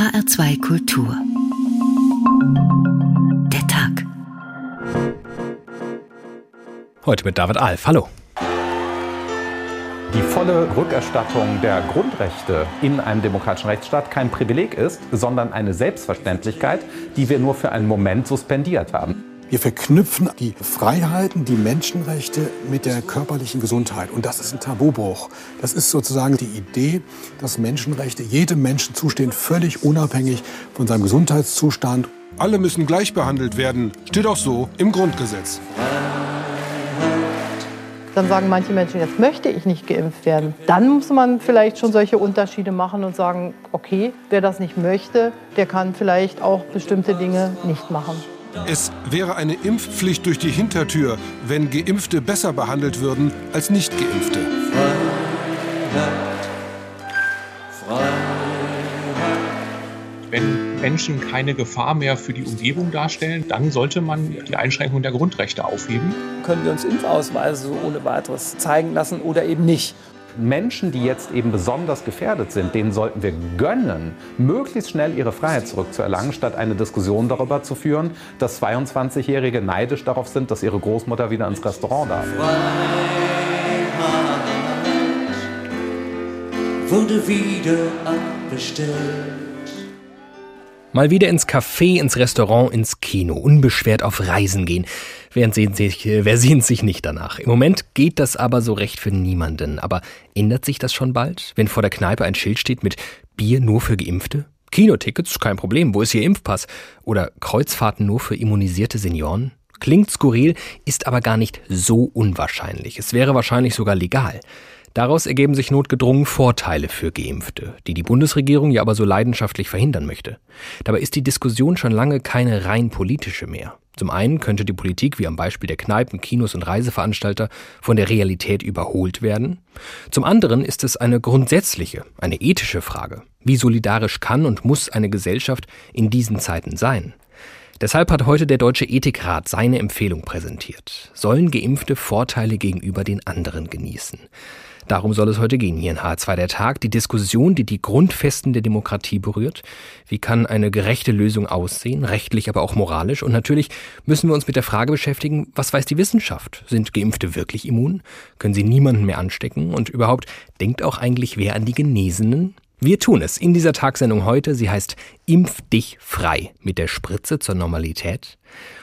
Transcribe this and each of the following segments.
HR2 Kultur. Der Tag. Heute mit David Alf. Hallo. Die volle Rückerstattung der Grundrechte in einem demokratischen Rechtsstaat kein Privileg ist, sondern eine Selbstverständlichkeit, die wir nur für einen Moment suspendiert haben. Wir verknüpfen die Freiheiten, die Menschenrechte mit der körperlichen Gesundheit. Und das ist ein Tabubruch. Das ist sozusagen die Idee, dass Menschenrechte jedem Menschen zustehen, völlig unabhängig von seinem Gesundheitszustand. Alle müssen gleich behandelt werden. Steht auch so im Grundgesetz. Dann sagen manche Menschen, jetzt möchte ich nicht geimpft werden. Dann muss man vielleicht schon solche Unterschiede machen und sagen, okay, wer das nicht möchte, der kann vielleicht auch bestimmte Dinge nicht machen. Es wäre eine Impfpflicht durch die Hintertür, wenn Geimpfte besser behandelt würden als Nicht-Geimpfte. Wenn Menschen keine Gefahr mehr für die Umgebung darstellen, dann sollte man die Einschränkung der Grundrechte aufheben. Können wir uns Impfausweise so ohne weiteres zeigen lassen oder eben nicht? Menschen, die jetzt eben besonders gefährdet sind, denen sollten wir gönnen, möglichst schnell ihre Freiheit zurückzuerlangen, statt eine Diskussion darüber zu führen, dass 22-Jährige neidisch darauf sind, dass ihre Großmutter wieder ins Restaurant darf. wurde wieder abbestellt. Mal wieder ins Café, ins Restaurant, ins Kino, unbeschwert auf Reisen gehen. Wer sehnt sich, wer sehnt sich nicht danach? Im Moment geht das aber so recht für niemanden. Aber ändert sich das schon bald, wenn vor der Kneipe ein Schild steht mit Bier nur für Geimpfte? Kinotickets, kein Problem, wo ist Ihr Impfpass? Oder Kreuzfahrten nur für immunisierte Senioren? Klingt skurril, ist aber gar nicht so unwahrscheinlich. Es wäre wahrscheinlich sogar legal. Daraus ergeben sich notgedrungen Vorteile für Geimpfte, die die Bundesregierung ja aber so leidenschaftlich verhindern möchte. Dabei ist die Diskussion schon lange keine rein politische mehr. Zum einen könnte die Politik, wie am Beispiel der Kneipen, Kinos und Reiseveranstalter, von der Realität überholt werden. Zum anderen ist es eine grundsätzliche, eine ethische Frage. Wie solidarisch kann und muss eine Gesellschaft in diesen Zeiten sein? Deshalb hat heute der Deutsche Ethikrat seine Empfehlung präsentiert. Sollen Geimpfte Vorteile gegenüber den anderen genießen? Darum soll es heute gehen hier in H2 der Tag. Die Diskussion, die die Grundfesten der Demokratie berührt. Wie kann eine gerechte Lösung aussehen, rechtlich, aber auch moralisch? Und natürlich müssen wir uns mit der Frage beschäftigen, was weiß die Wissenschaft? Sind Geimpfte wirklich immun? Können sie niemanden mehr anstecken? Und überhaupt, denkt auch eigentlich wer an die Genesenen? Wir tun es in dieser Tagsendung heute. Sie heißt Impf dich frei mit der Spritze zur Normalität.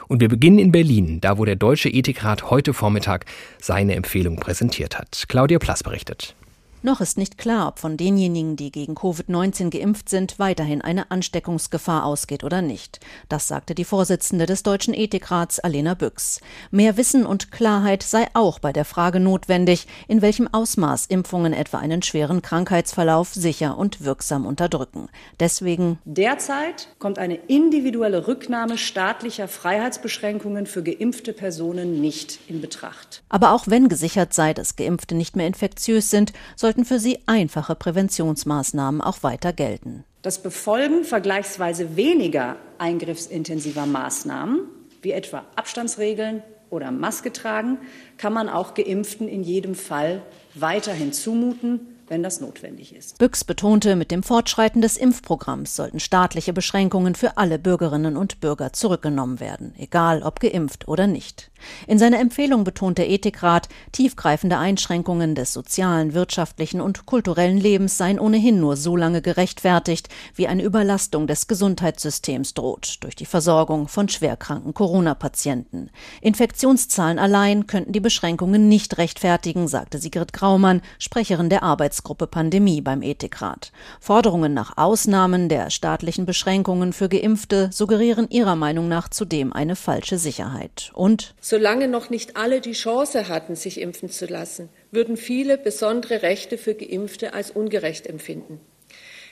Und wir beginnen in Berlin, da wo der Deutsche Ethikrat heute Vormittag seine Empfehlung präsentiert hat. Claudia Plass berichtet. Noch ist nicht klar, ob von denjenigen, die gegen Covid-19 geimpft sind, weiterhin eine Ansteckungsgefahr ausgeht oder nicht. Das sagte die Vorsitzende des Deutschen Ethikrats, Alena Büchs. Mehr Wissen und Klarheit sei auch bei der Frage notwendig, in welchem Ausmaß Impfungen etwa einen schweren Krankheitsverlauf sicher und wirksam unterdrücken. Deswegen Derzeit kommt eine individuelle Rücknahme staatlicher Freiheitsbeschränkungen für geimpfte Personen nicht in Betracht. Aber auch wenn gesichert sei, dass Geimpfte nicht mehr infektiös sind, sollten für sie einfache Präventionsmaßnahmen auch weiter gelten. Das Befolgen vergleichsweise weniger eingriffsintensiver Maßnahmen, wie etwa Abstandsregeln oder Maske tragen, kann man auch Geimpften in jedem Fall weiterhin zumuten, wenn das notwendig ist. Büchs betonte, mit dem Fortschreiten des Impfprogramms sollten staatliche Beschränkungen für alle Bürgerinnen und Bürger zurückgenommen werden, egal ob geimpft oder nicht. In seiner Empfehlung betont der Ethikrat, tiefgreifende Einschränkungen des sozialen, wirtschaftlichen und kulturellen Lebens seien ohnehin nur so lange gerechtfertigt, wie eine Überlastung des Gesundheitssystems droht durch die Versorgung von schwerkranken Corona-Patienten. Infektionszahlen allein könnten die Beschränkungen nicht rechtfertigen, sagte Sigrid Graumann, Sprecherin der Arbeitsgruppe Pandemie beim Ethikrat. Forderungen nach Ausnahmen der staatlichen Beschränkungen für Geimpfte suggerieren ihrer Meinung nach zudem eine falsche Sicherheit. Und Solange noch nicht alle die Chance hatten, sich impfen zu lassen, würden viele besondere Rechte für Geimpfte als ungerecht empfinden.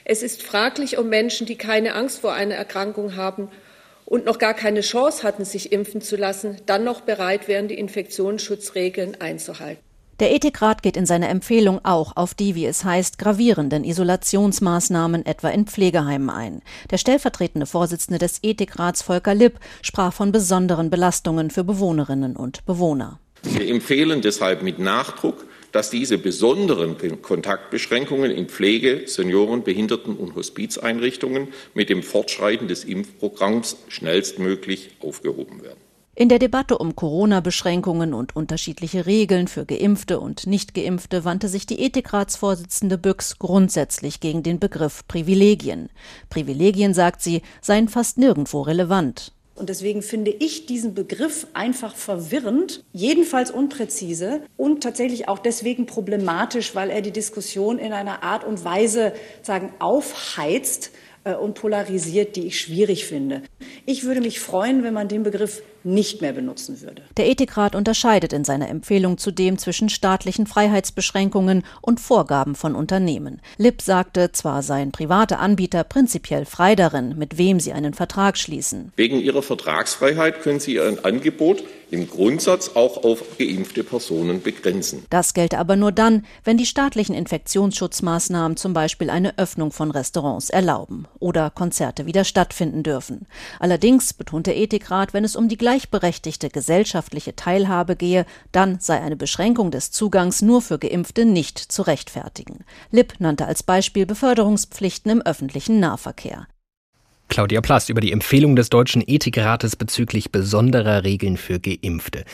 Es ist fraglich, ob Menschen, die keine Angst vor einer Erkrankung haben und noch gar keine Chance hatten, sich impfen zu lassen, dann noch bereit wären, die Infektionsschutzregeln einzuhalten. Der Ethikrat geht in seiner Empfehlung auch auf die, wie es heißt, gravierenden Isolationsmaßnahmen etwa in Pflegeheimen ein. Der stellvertretende Vorsitzende des Ethikrats Volker Lipp sprach von besonderen Belastungen für Bewohnerinnen und Bewohner. Wir empfehlen deshalb mit Nachdruck, dass diese besonderen Kontaktbeschränkungen in Pflege, Senioren-, Behinderten- und Hospizeinrichtungen mit dem Fortschreiten des Impfprogramms schnellstmöglich aufgehoben werden. In der Debatte um Corona-Beschränkungen und unterschiedliche Regeln für Geimpfte und Nichtgeimpfte wandte sich die Ethikratsvorsitzende Büchs grundsätzlich gegen den Begriff Privilegien. Privilegien, sagt sie, seien fast nirgendwo relevant. Und deswegen finde ich diesen Begriff einfach verwirrend, jedenfalls unpräzise und tatsächlich auch deswegen problematisch, weil er die Diskussion in einer Art und Weise sagen aufheizt äh, und polarisiert, die ich schwierig finde. Ich würde mich freuen, wenn man den Begriff nicht mehr benutzen würde. Der Ethikrat unterscheidet in seiner Empfehlung zudem zwischen staatlichen Freiheitsbeschränkungen und Vorgaben von Unternehmen. Lipp sagte, zwar seien private Anbieter prinzipiell frei darin, mit wem sie einen Vertrag schließen. Wegen ihrer Vertragsfreiheit können sie ihr Angebot im Grundsatz auch auf geimpfte Personen begrenzen. Das gelte aber nur dann, wenn die staatlichen Infektionsschutzmaßnahmen zum Beispiel eine Öffnung von Restaurants erlauben oder Konzerte wieder stattfinden dürfen. Allerdings betont der Ethikrat, wenn es um die gleichberechtigte gesellschaftliche Teilhabe gehe, dann sei eine Beschränkung des Zugangs nur für Geimpfte nicht zu rechtfertigen. Lipp nannte als Beispiel Beförderungspflichten im öffentlichen Nahverkehr. Claudia Plast über die Empfehlung des Deutschen Ethikrates bezüglich besonderer Regeln für Geimpfte.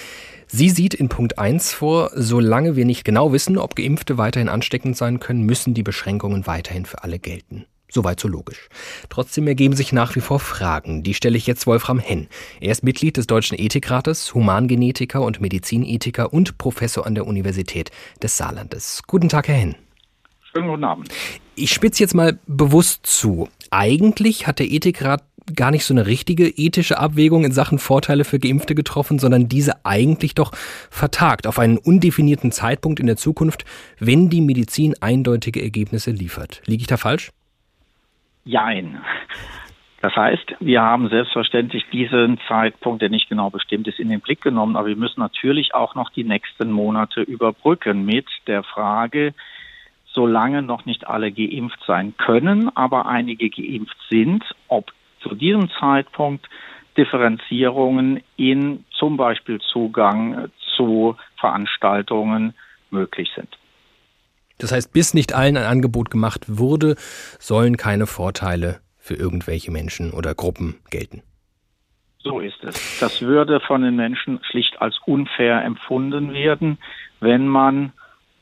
Sie sieht in Punkt 1 vor, solange wir nicht genau wissen, ob Geimpfte weiterhin ansteckend sein können, müssen die Beschränkungen weiterhin für alle gelten. Soweit so logisch. Trotzdem ergeben sich nach wie vor Fragen. Die stelle ich jetzt Wolfram Henn. Er ist Mitglied des Deutschen Ethikrates, Humangenetiker und Medizinethiker und Professor an der Universität des Saarlandes. Guten Tag, Herr Henn. Schönen guten Abend. Ich spitze jetzt mal bewusst zu. Eigentlich hat der Ethikrat gar nicht so eine richtige ethische Abwägung in Sachen Vorteile für Geimpfte getroffen, sondern diese eigentlich doch vertagt auf einen undefinierten Zeitpunkt in der Zukunft, wenn die Medizin eindeutige Ergebnisse liefert. Liege ich da falsch? Jein. Das heißt, wir haben selbstverständlich diesen Zeitpunkt, der nicht genau bestimmt ist, in den Blick genommen, aber wir müssen natürlich auch noch die nächsten Monate überbrücken mit der Frage, solange noch nicht alle geimpft sein können, aber einige geimpft sind, ob zu diesem Zeitpunkt Differenzierungen in zum Beispiel Zugang zu Veranstaltungen möglich sind. Das heißt, bis nicht allen ein Angebot gemacht wurde, sollen keine Vorteile für irgendwelche Menschen oder Gruppen gelten. So ist es. Das würde von den Menschen schlicht als unfair empfunden werden, wenn man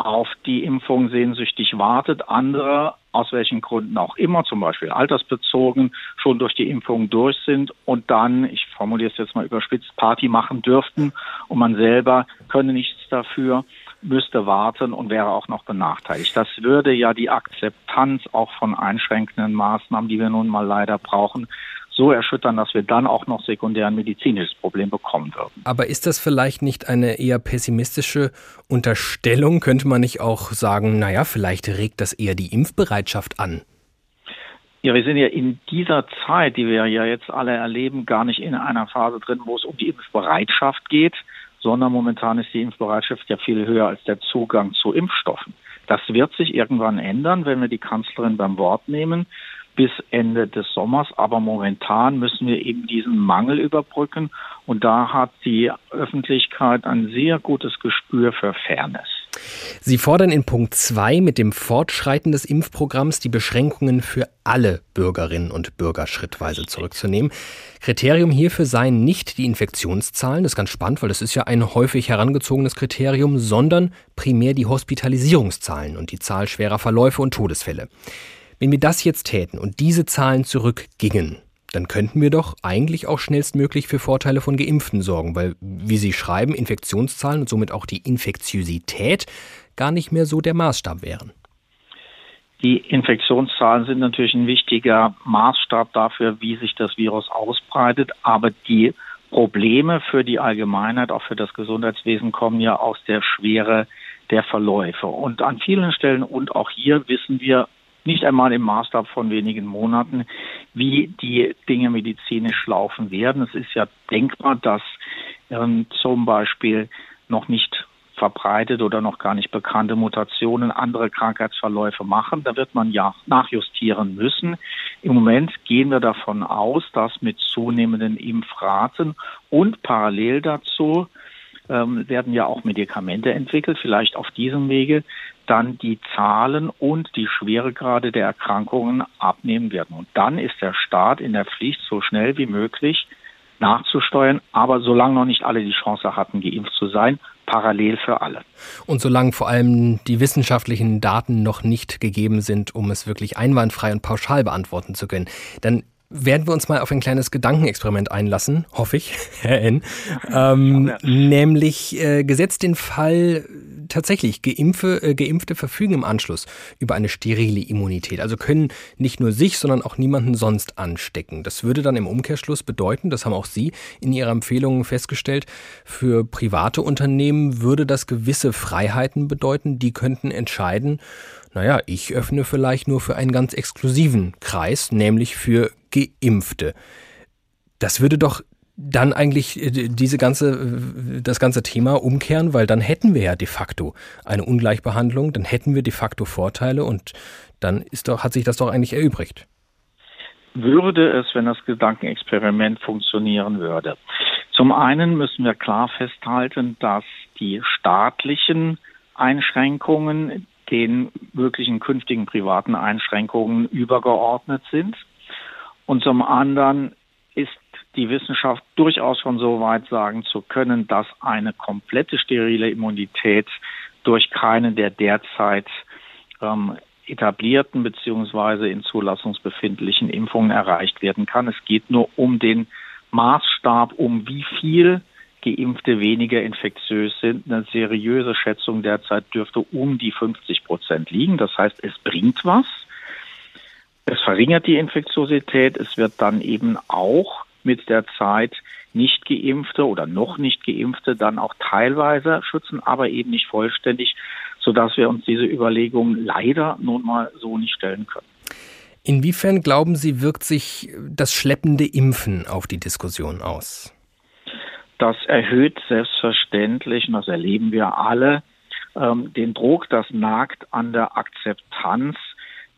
auf die Impfung sehnsüchtig wartet, andere aus welchen Gründen auch immer, zum Beispiel altersbezogen, schon durch die Impfung durch sind und dann, ich formuliere es jetzt mal überspitzt, Party machen dürften und man selber könne nichts dafür müsste warten und wäre auch noch benachteiligt. Das würde ja die Akzeptanz auch von einschränkenden Maßnahmen, die wir nun mal leider brauchen, so erschüttern, dass wir dann auch noch sekundär ein medizinisches Problem bekommen würden. Aber ist das vielleicht nicht eine eher pessimistische Unterstellung? Könnte man nicht auch sagen, naja, vielleicht regt das eher die Impfbereitschaft an? Ja, wir sind ja in dieser Zeit, die wir ja jetzt alle erleben, gar nicht in einer Phase drin, wo es um die Impfbereitschaft geht, sondern momentan ist die Impfbereitschaft ja viel höher als der Zugang zu Impfstoffen. Das wird sich irgendwann ändern, wenn wir die Kanzlerin beim Wort nehmen bis Ende des Sommers. Aber momentan müssen wir eben diesen Mangel überbrücken. Und da hat die Öffentlichkeit ein sehr gutes Gespür für Fairness. Sie fordern in Punkt 2 mit dem Fortschreiten des Impfprogramms die Beschränkungen für alle Bürgerinnen und Bürger schrittweise zurückzunehmen. Kriterium hierfür seien nicht die Infektionszahlen, das ist ganz spannend, weil das ist ja ein häufig herangezogenes Kriterium, sondern primär die Hospitalisierungszahlen und die Zahl schwerer Verläufe und Todesfälle. Wenn wir das jetzt täten und diese Zahlen zurückgingen, dann könnten wir doch eigentlich auch schnellstmöglich für Vorteile von Geimpften sorgen, weil, wie Sie schreiben, Infektionszahlen und somit auch die Infektiosität gar nicht mehr so der Maßstab wären. Die Infektionszahlen sind natürlich ein wichtiger Maßstab dafür, wie sich das Virus ausbreitet, aber die Probleme für die Allgemeinheit, auch für das Gesundheitswesen, kommen ja aus der Schwere der Verläufe. Und an vielen Stellen und auch hier wissen wir nicht einmal im Maßstab von wenigen Monaten, wie die Dinge medizinisch laufen werden. Es ist ja denkbar, dass ähm, zum Beispiel noch nicht verbreitet oder noch gar nicht bekannte Mutationen andere Krankheitsverläufe machen. Da wird man ja nachjustieren müssen. Im Moment gehen wir davon aus, dass mit zunehmenden Impfraten und parallel dazu ähm, werden ja auch Medikamente entwickelt, vielleicht auf diesem Wege dann die Zahlen und die Schweregrade der Erkrankungen abnehmen werden. Und dann ist der Staat in der Pflicht, so schnell wie möglich nachzusteuern, aber solange noch nicht alle die Chance hatten, geimpft zu sein, parallel für alle. Und solange vor allem die wissenschaftlichen Daten noch nicht gegeben sind, um es wirklich einwandfrei und pauschal beantworten zu können, dann werden wir uns mal auf ein kleines Gedankenexperiment einlassen, hoffe ich, Herr N. Ähm, nämlich äh, gesetzt den Fall tatsächlich Geimpfe, äh, Geimpfte verfügen im Anschluss über eine sterile Immunität, also können nicht nur sich, sondern auch niemanden sonst anstecken. Das würde dann im Umkehrschluss bedeuten, das haben auch Sie in Ihrer Empfehlung festgestellt, für private Unternehmen würde das gewisse Freiheiten bedeuten, die könnten entscheiden, naja, ich öffne vielleicht nur für einen ganz exklusiven Kreis, nämlich für Geimpfte. Das würde doch dann eigentlich äh, diese ganze, äh, das ganze Thema umkehren, weil dann hätten wir ja de facto eine Ungleichbehandlung, dann hätten wir de facto Vorteile und dann ist doch, hat sich das doch eigentlich erübrigt. Würde es, wenn das Gedankenexperiment funktionieren würde. Zum einen müssen wir klar festhalten, dass die staatlichen Einschränkungen den möglichen künftigen privaten Einschränkungen übergeordnet sind. Und zum anderen ist die Wissenschaft durchaus schon so weit sagen zu können, dass eine komplette sterile Immunität durch keinen der derzeit ähm, etablierten beziehungsweise in zulassungsbefindlichen Impfungen erreicht werden kann. Es geht nur um den Maßstab, um wie viel Geimpfte weniger infektiös sind. Eine seriöse Schätzung derzeit dürfte um die 50 Prozent liegen. Das heißt, es bringt was. Es verringert die Infektiosität. Es wird dann eben auch mit der Zeit nicht geimpfte oder noch nicht geimpfte dann auch teilweise schützen, aber eben nicht vollständig, sodass wir uns diese Überlegungen leider nun mal so nicht stellen können. Inwiefern glauben Sie, wirkt sich das schleppende Impfen auf die Diskussion aus? Das erhöht selbstverständlich, und das erleben wir alle, ähm, den Druck, das nagt an der Akzeptanz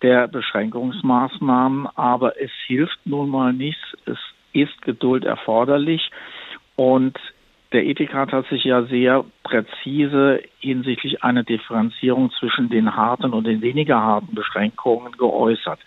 der Beschränkungsmaßnahmen, aber es hilft nun mal nichts. Es ist Geduld erforderlich und der Ethikrat hat sich ja sehr präzise hinsichtlich einer Differenzierung zwischen den harten und den weniger harten Beschränkungen geäußert.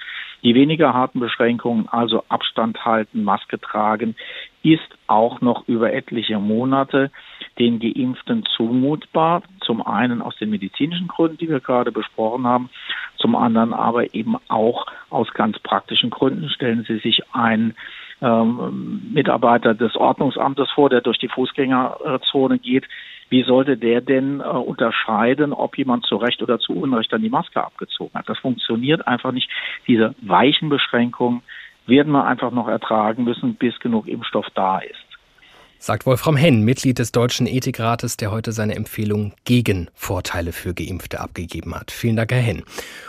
Die weniger harten Beschränkungen, also Abstand halten, Maske tragen, ist auch noch über etliche Monate den Geimpften zumutbar. Zum einen aus den medizinischen Gründen, die wir gerade besprochen haben, zum anderen aber eben auch aus ganz praktischen Gründen. Stellen Sie sich ein ähm, Mitarbeiter des Ordnungsamtes vor, der durch die Fußgängerzone geht. Wie sollte der denn äh, unterscheiden, ob jemand zu Recht oder zu Unrecht dann die Maske abgezogen hat? Das funktioniert einfach nicht. Diese weichen Beschränkungen werden wir einfach noch ertragen müssen, bis genug Impfstoff da ist. Sagt Wolfram Henn, Mitglied des Deutschen Ethikrates, der heute seine Empfehlung gegen Vorteile für Geimpfte abgegeben hat. Vielen Dank, Herr Henn.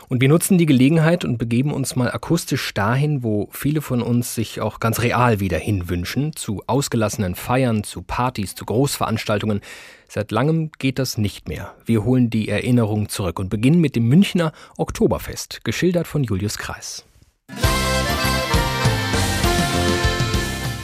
Und wir nutzen die Gelegenheit und begeben uns mal akustisch dahin, wo viele von uns sich auch ganz real wieder hinwünschen, zu ausgelassenen Feiern, zu Partys, zu Großveranstaltungen. Seit langem geht das nicht mehr. Wir holen die Erinnerung zurück und beginnen mit dem Münchner Oktoberfest, geschildert von Julius Kreis.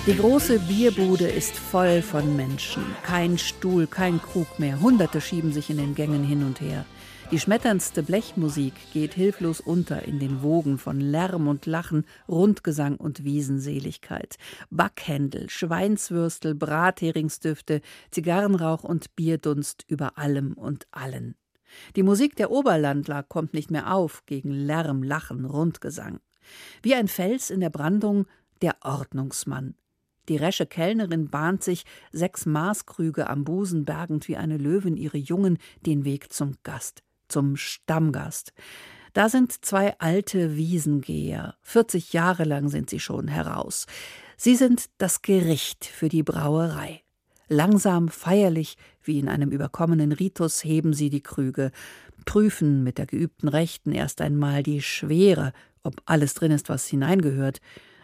Die große Bierbude ist voll von Menschen. Kein Stuhl, kein Krug mehr. Hunderte schieben sich in den Gängen hin und her. Die schmetterndste Blechmusik geht hilflos unter in den Wogen von Lärm und Lachen, Rundgesang und Wiesenseligkeit. Backhändel, Schweinswürstel, Bratheringsdüfte, Zigarrenrauch und Bierdunst über allem und allen. Die Musik der Oberlandler kommt nicht mehr auf gegen Lärm, Lachen, Rundgesang. Wie ein Fels in der Brandung der Ordnungsmann, die resche Kellnerin bahnt sich, sechs Maßkrüge am Busen bergend wie eine Löwin ihre Jungen, den Weg zum Gast, zum Stammgast. Da sind zwei alte Wiesengeher. 40 Jahre lang sind sie schon heraus. Sie sind das Gericht für die Brauerei. Langsam, feierlich, wie in einem überkommenen Ritus, heben sie die Krüge, prüfen mit der geübten Rechten erst einmal die Schwere, ob alles drin ist, was hineingehört.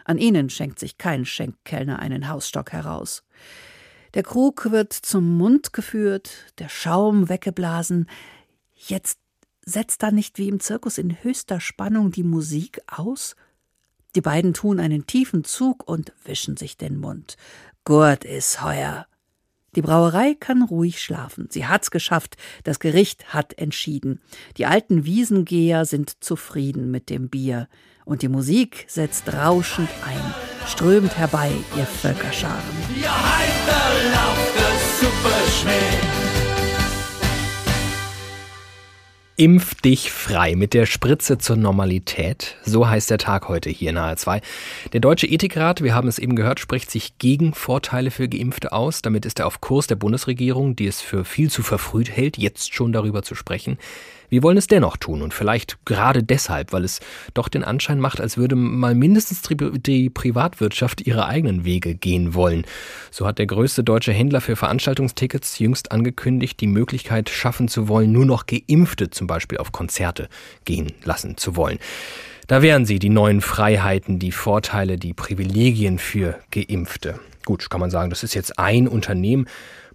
An ihnen schenkt sich kein Schenkkellner einen Hausstock heraus. Der Krug wird zum Mund geführt, der Schaum weggeblasen. Jetzt setzt da nicht wie im Zirkus in höchster Spannung die Musik aus? Die beiden tun einen tiefen Zug und wischen sich den Mund. Gurt is heuer. Die Brauerei kann ruhig schlafen. Sie hat's geschafft. Das Gericht hat entschieden. Die alten Wiesengeher sind zufrieden mit dem Bier. Und die Musik setzt rauschend ein, strömt herbei, ihr Völkerscharen. Ja, heiter lauft der Superschnee. Impf dich frei mit der Spritze zur Normalität. So heißt der Tag heute hier in HR2. Der Deutsche Ethikrat, wir haben es eben gehört, spricht sich gegen Vorteile für Geimpfte aus. Damit ist er auf Kurs der Bundesregierung, die es für viel zu verfrüht hält, jetzt schon darüber zu sprechen. Wir wollen es dennoch tun und vielleicht gerade deshalb, weil es doch den Anschein macht, als würde mal mindestens die Privatwirtschaft ihre eigenen Wege gehen wollen. So hat der größte deutsche Händler für Veranstaltungstickets jüngst angekündigt, die Möglichkeit schaffen zu wollen, nur noch Geimpfte zum Beispiel auf Konzerte gehen lassen zu wollen. Da wären sie, die neuen Freiheiten, die Vorteile, die Privilegien für Geimpfte. Gut, kann man sagen, das ist jetzt ein Unternehmen.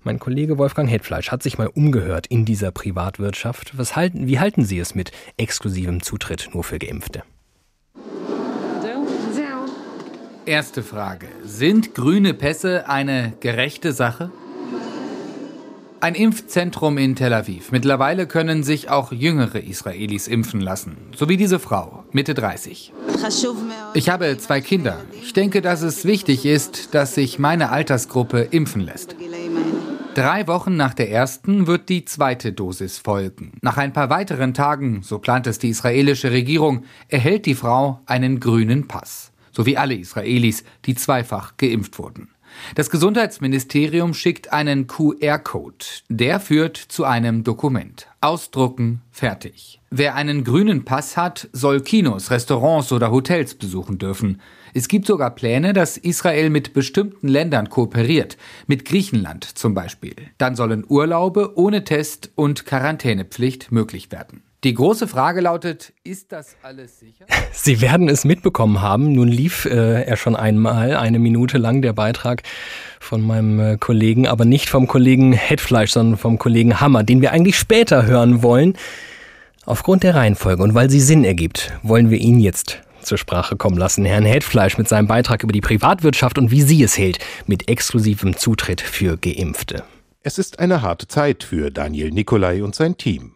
Mein Kollege Wolfgang Hetfleisch hat sich mal umgehört in dieser Privatwirtschaft. Was halten, wie halten Sie es mit exklusivem Zutritt nur für Geimpfte? Erste Frage. Sind grüne Pässe eine gerechte Sache? Ein Impfzentrum in Tel Aviv. Mittlerweile können sich auch jüngere Israelis impfen lassen. So wie diese Frau, Mitte 30. Ich habe zwei Kinder. Ich denke, dass es wichtig ist, dass sich meine Altersgruppe impfen lässt. Drei Wochen nach der ersten wird die zweite Dosis folgen. Nach ein paar weiteren Tagen, so plant es die israelische Regierung, erhält die Frau einen grünen Pass. So wie alle Israelis, die zweifach geimpft wurden. Das Gesundheitsministerium schickt einen QR-Code. Der führt zu einem Dokument. Ausdrucken, fertig. Wer einen grünen Pass hat, soll Kinos, Restaurants oder Hotels besuchen dürfen. Es gibt sogar Pläne, dass Israel mit bestimmten Ländern kooperiert, mit Griechenland zum Beispiel. Dann sollen Urlaube ohne Test und Quarantänepflicht möglich werden. Die große Frage lautet, ist das alles sicher? Sie werden es mitbekommen haben. Nun lief äh, er schon einmal, eine Minute lang, der Beitrag von meinem äh, Kollegen, aber nicht vom Kollegen Headfleisch, sondern vom Kollegen Hammer, den wir eigentlich später hören wollen. Aufgrund der Reihenfolge und weil sie Sinn ergibt, wollen wir ihn jetzt zur Sprache kommen lassen. Herrn Heldfleisch mit seinem Beitrag über die Privatwirtschaft und wie sie es hält mit exklusivem Zutritt für Geimpfte. Es ist eine harte Zeit für Daniel Nicolai und sein Team.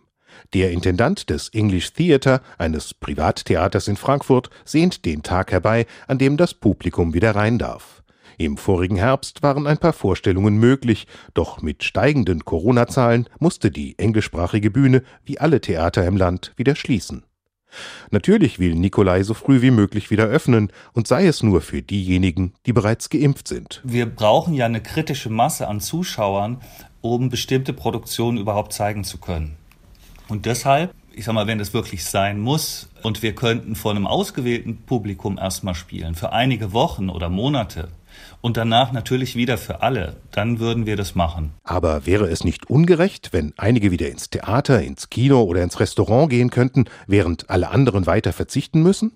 Der Intendant des English Theatre, eines Privattheaters in Frankfurt, sehnt den Tag herbei, an dem das Publikum wieder rein darf. Im vorigen Herbst waren ein paar Vorstellungen möglich, doch mit steigenden Corona-Zahlen musste die englischsprachige Bühne wie alle Theater im Land wieder schließen. Natürlich will Nikolai so früh wie möglich wieder öffnen und sei es nur für diejenigen, die bereits geimpft sind. Wir brauchen ja eine kritische Masse an Zuschauern, um bestimmte Produktionen überhaupt zeigen zu können. Und deshalb, ich sag mal, wenn es wirklich sein muss und wir könnten vor einem ausgewählten Publikum erstmal spielen, für einige Wochen oder Monate, und danach natürlich wieder für alle, dann würden wir das machen. Aber wäre es nicht ungerecht, wenn einige wieder ins Theater, ins Kino oder ins Restaurant gehen könnten, während alle anderen weiter verzichten müssen?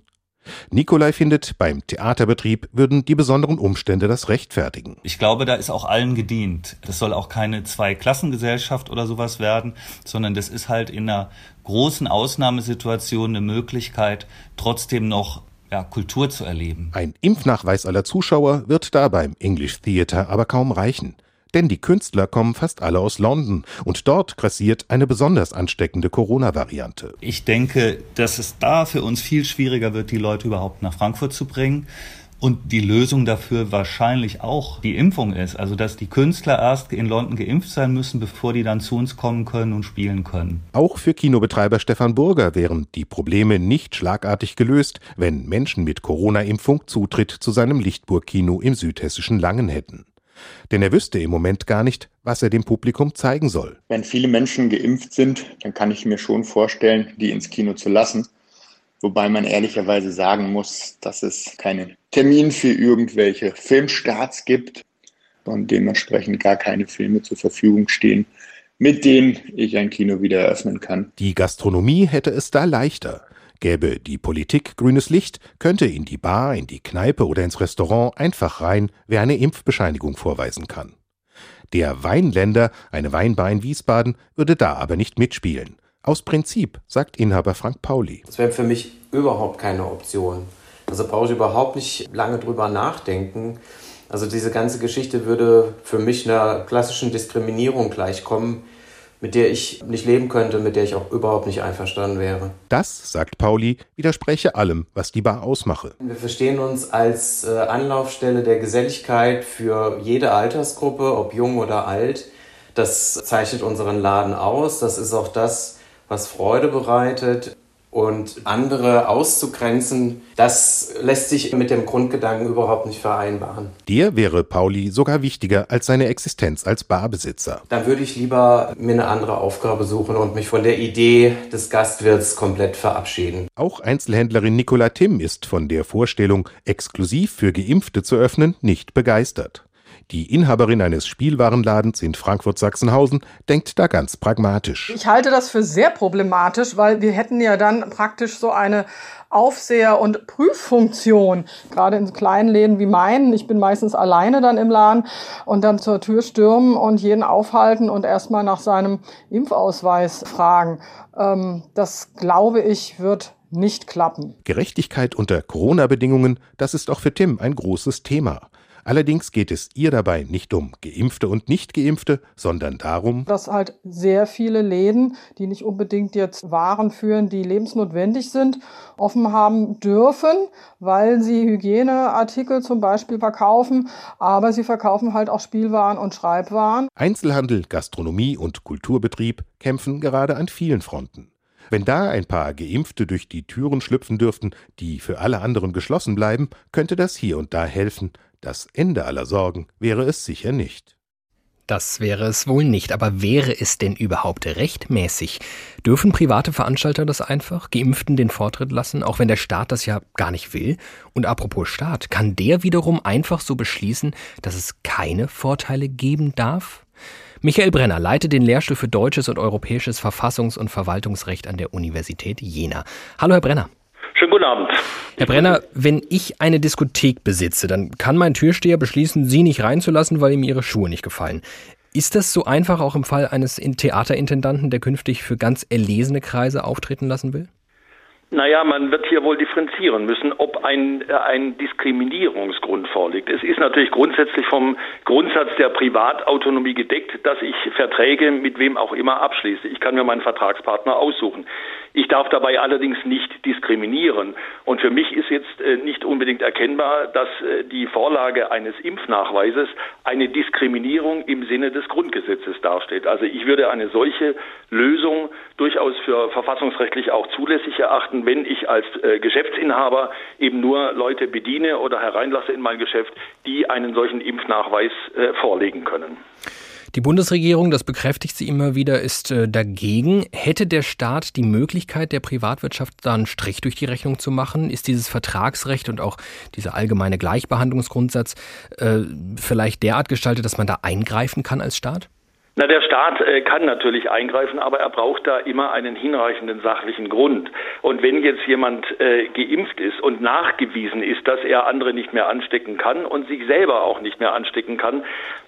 Nikolai findet, beim Theaterbetrieb würden die besonderen Umstände das rechtfertigen. Ich glaube, da ist auch allen gedient. Das soll auch keine Zweiklassengesellschaft oder sowas werden, sondern das ist halt in einer großen Ausnahmesituation eine Möglichkeit, trotzdem noch ja, Kultur zu erleben. Ein Impfnachweis aller Zuschauer wird da beim English Theatre aber kaum reichen. Denn die Künstler kommen fast alle aus London und dort grassiert eine besonders ansteckende Corona-Variante. Ich denke, dass es da für uns viel schwieriger wird, die Leute überhaupt nach Frankfurt zu bringen und die Lösung dafür wahrscheinlich auch die Impfung ist. Also dass die Künstler erst in London geimpft sein müssen, bevor die dann zu uns kommen können und spielen können. Auch für Kinobetreiber Stefan Burger wären die Probleme nicht schlagartig gelöst, wenn Menschen mit Corona-Impfung Zutritt zu seinem Lichtburg-Kino im südhessischen Langen hätten. Denn er wüsste im Moment gar nicht, was er dem Publikum zeigen soll. Wenn viele Menschen geimpft sind, dann kann ich mir schon vorstellen, die ins Kino zu lassen. Wobei man ehrlicherweise sagen muss, dass es keinen Termin für irgendwelche Filmstarts gibt und dementsprechend gar keine Filme zur Verfügung stehen, mit denen ich ein Kino wieder eröffnen kann. Die Gastronomie hätte es da leichter. Gäbe die Politik grünes Licht, könnte in die Bar, in die Kneipe oder ins Restaurant einfach rein, wer eine Impfbescheinigung vorweisen kann. Der Weinländer, eine Weinbar in Wiesbaden, würde da aber nicht mitspielen. Aus Prinzip, sagt Inhaber Frank Pauli. Das wäre für mich überhaupt keine Option. Also brauche ich überhaupt nicht lange drüber nachdenken. Also diese ganze Geschichte würde für mich einer klassischen Diskriminierung gleichkommen, mit der ich nicht leben könnte, mit der ich auch überhaupt nicht einverstanden wäre. Das, sagt Pauli, widerspreche allem, was die Bar ausmache. Wir verstehen uns als äh, Anlaufstelle der Geselligkeit für jede Altersgruppe, ob jung oder alt. Das zeichnet unseren Laden aus. Das ist auch das, was Freude bereitet. Und andere auszugrenzen, das lässt sich mit dem Grundgedanken überhaupt nicht vereinbaren. Der wäre Pauli sogar wichtiger als seine Existenz als Barbesitzer. Dann würde ich lieber mir eine andere Aufgabe suchen und mich von der Idee des Gastwirts komplett verabschieden. Auch Einzelhändlerin Nicola Timm ist von der Vorstellung, exklusiv für Geimpfte zu öffnen, nicht begeistert. Die Inhaberin eines Spielwarenladens in Frankfurt-Sachsenhausen denkt da ganz pragmatisch. Ich halte das für sehr problematisch, weil wir hätten ja dann praktisch so eine Aufseher- und Prüffunktion, gerade in kleinen Läden wie meinen. Ich bin meistens alleine dann im Laden und dann zur Tür stürmen und jeden aufhalten und erstmal nach seinem Impfausweis fragen. Ähm, das glaube ich wird nicht klappen. Gerechtigkeit unter Corona-Bedingungen, das ist auch für Tim ein großes Thema. Allerdings geht es ihr dabei nicht um Geimpfte und Nicht-Geimpfte, sondern darum, dass halt sehr viele Läden, die nicht unbedingt jetzt Waren führen, die lebensnotwendig sind, offen haben dürfen, weil sie Hygieneartikel zum Beispiel verkaufen, aber sie verkaufen halt auch Spielwaren und Schreibwaren. Einzelhandel, Gastronomie und Kulturbetrieb kämpfen gerade an vielen Fronten. Wenn da ein paar Geimpfte durch die Türen schlüpfen dürften, die für alle anderen geschlossen bleiben, könnte das hier und da helfen, das Ende aller Sorgen wäre es sicher nicht. Das wäre es wohl nicht, aber wäre es denn überhaupt rechtmäßig? Dürfen private Veranstalter das einfach, Geimpften den Vortritt lassen, auch wenn der Staat das ja gar nicht will? Und apropos Staat, kann der wiederum einfach so beschließen, dass es keine Vorteile geben darf? Michael Brenner leitet den Lehrstuhl für deutsches und europäisches Verfassungs- und Verwaltungsrecht an der Universität Jena. Hallo, Herr Brenner. Schönen guten Abend. Herr Brenner, wenn ich eine Diskothek besitze, dann kann mein Türsteher beschließen, Sie nicht reinzulassen, weil ihm Ihre Schuhe nicht gefallen. Ist das so einfach auch im Fall eines Theaterintendanten, der künftig für ganz erlesene Kreise auftreten lassen will? Naja, man wird hier wohl differenzieren müssen, ob ein, äh, ein Diskriminierungsgrund vorliegt. Es ist natürlich grundsätzlich vom Grundsatz der Privatautonomie gedeckt, dass ich Verträge mit wem auch immer abschließe. Ich kann mir meinen Vertragspartner aussuchen. Ich darf dabei allerdings nicht diskriminieren. Und für mich ist jetzt äh, nicht unbedingt erkennbar, dass äh, die Vorlage eines Impfnachweises eine Diskriminierung im Sinne des Grundgesetzes darstellt. Also ich würde eine solche Lösung durchaus für verfassungsrechtlich auch zulässig erachten, wenn ich als äh, Geschäftsinhaber eben nur Leute bediene oder hereinlasse in mein Geschäft, die einen solchen Impfnachweis vorlegen können. Die Bundesregierung, das bekräftigt sie immer wieder, ist äh, dagegen. Hätte der Staat die Möglichkeit, der Privatwirtschaft da einen Strich durch die Rechnung zu machen? Ist dieses Vertragsrecht und auch dieser allgemeine Gleichbehandlungsgrundsatz äh, vielleicht derart gestaltet, dass man da eingreifen kann als Staat? Na, der Staat äh, kann natürlich eingreifen, aber er braucht da immer einen hinreichenden sachlichen Grund. Und wenn jetzt jemand äh, geimpft ist und nachgewiesen ist, dass er andere nicht mehr anstecken kann und sich selber auch nicht mehr anstecken kann,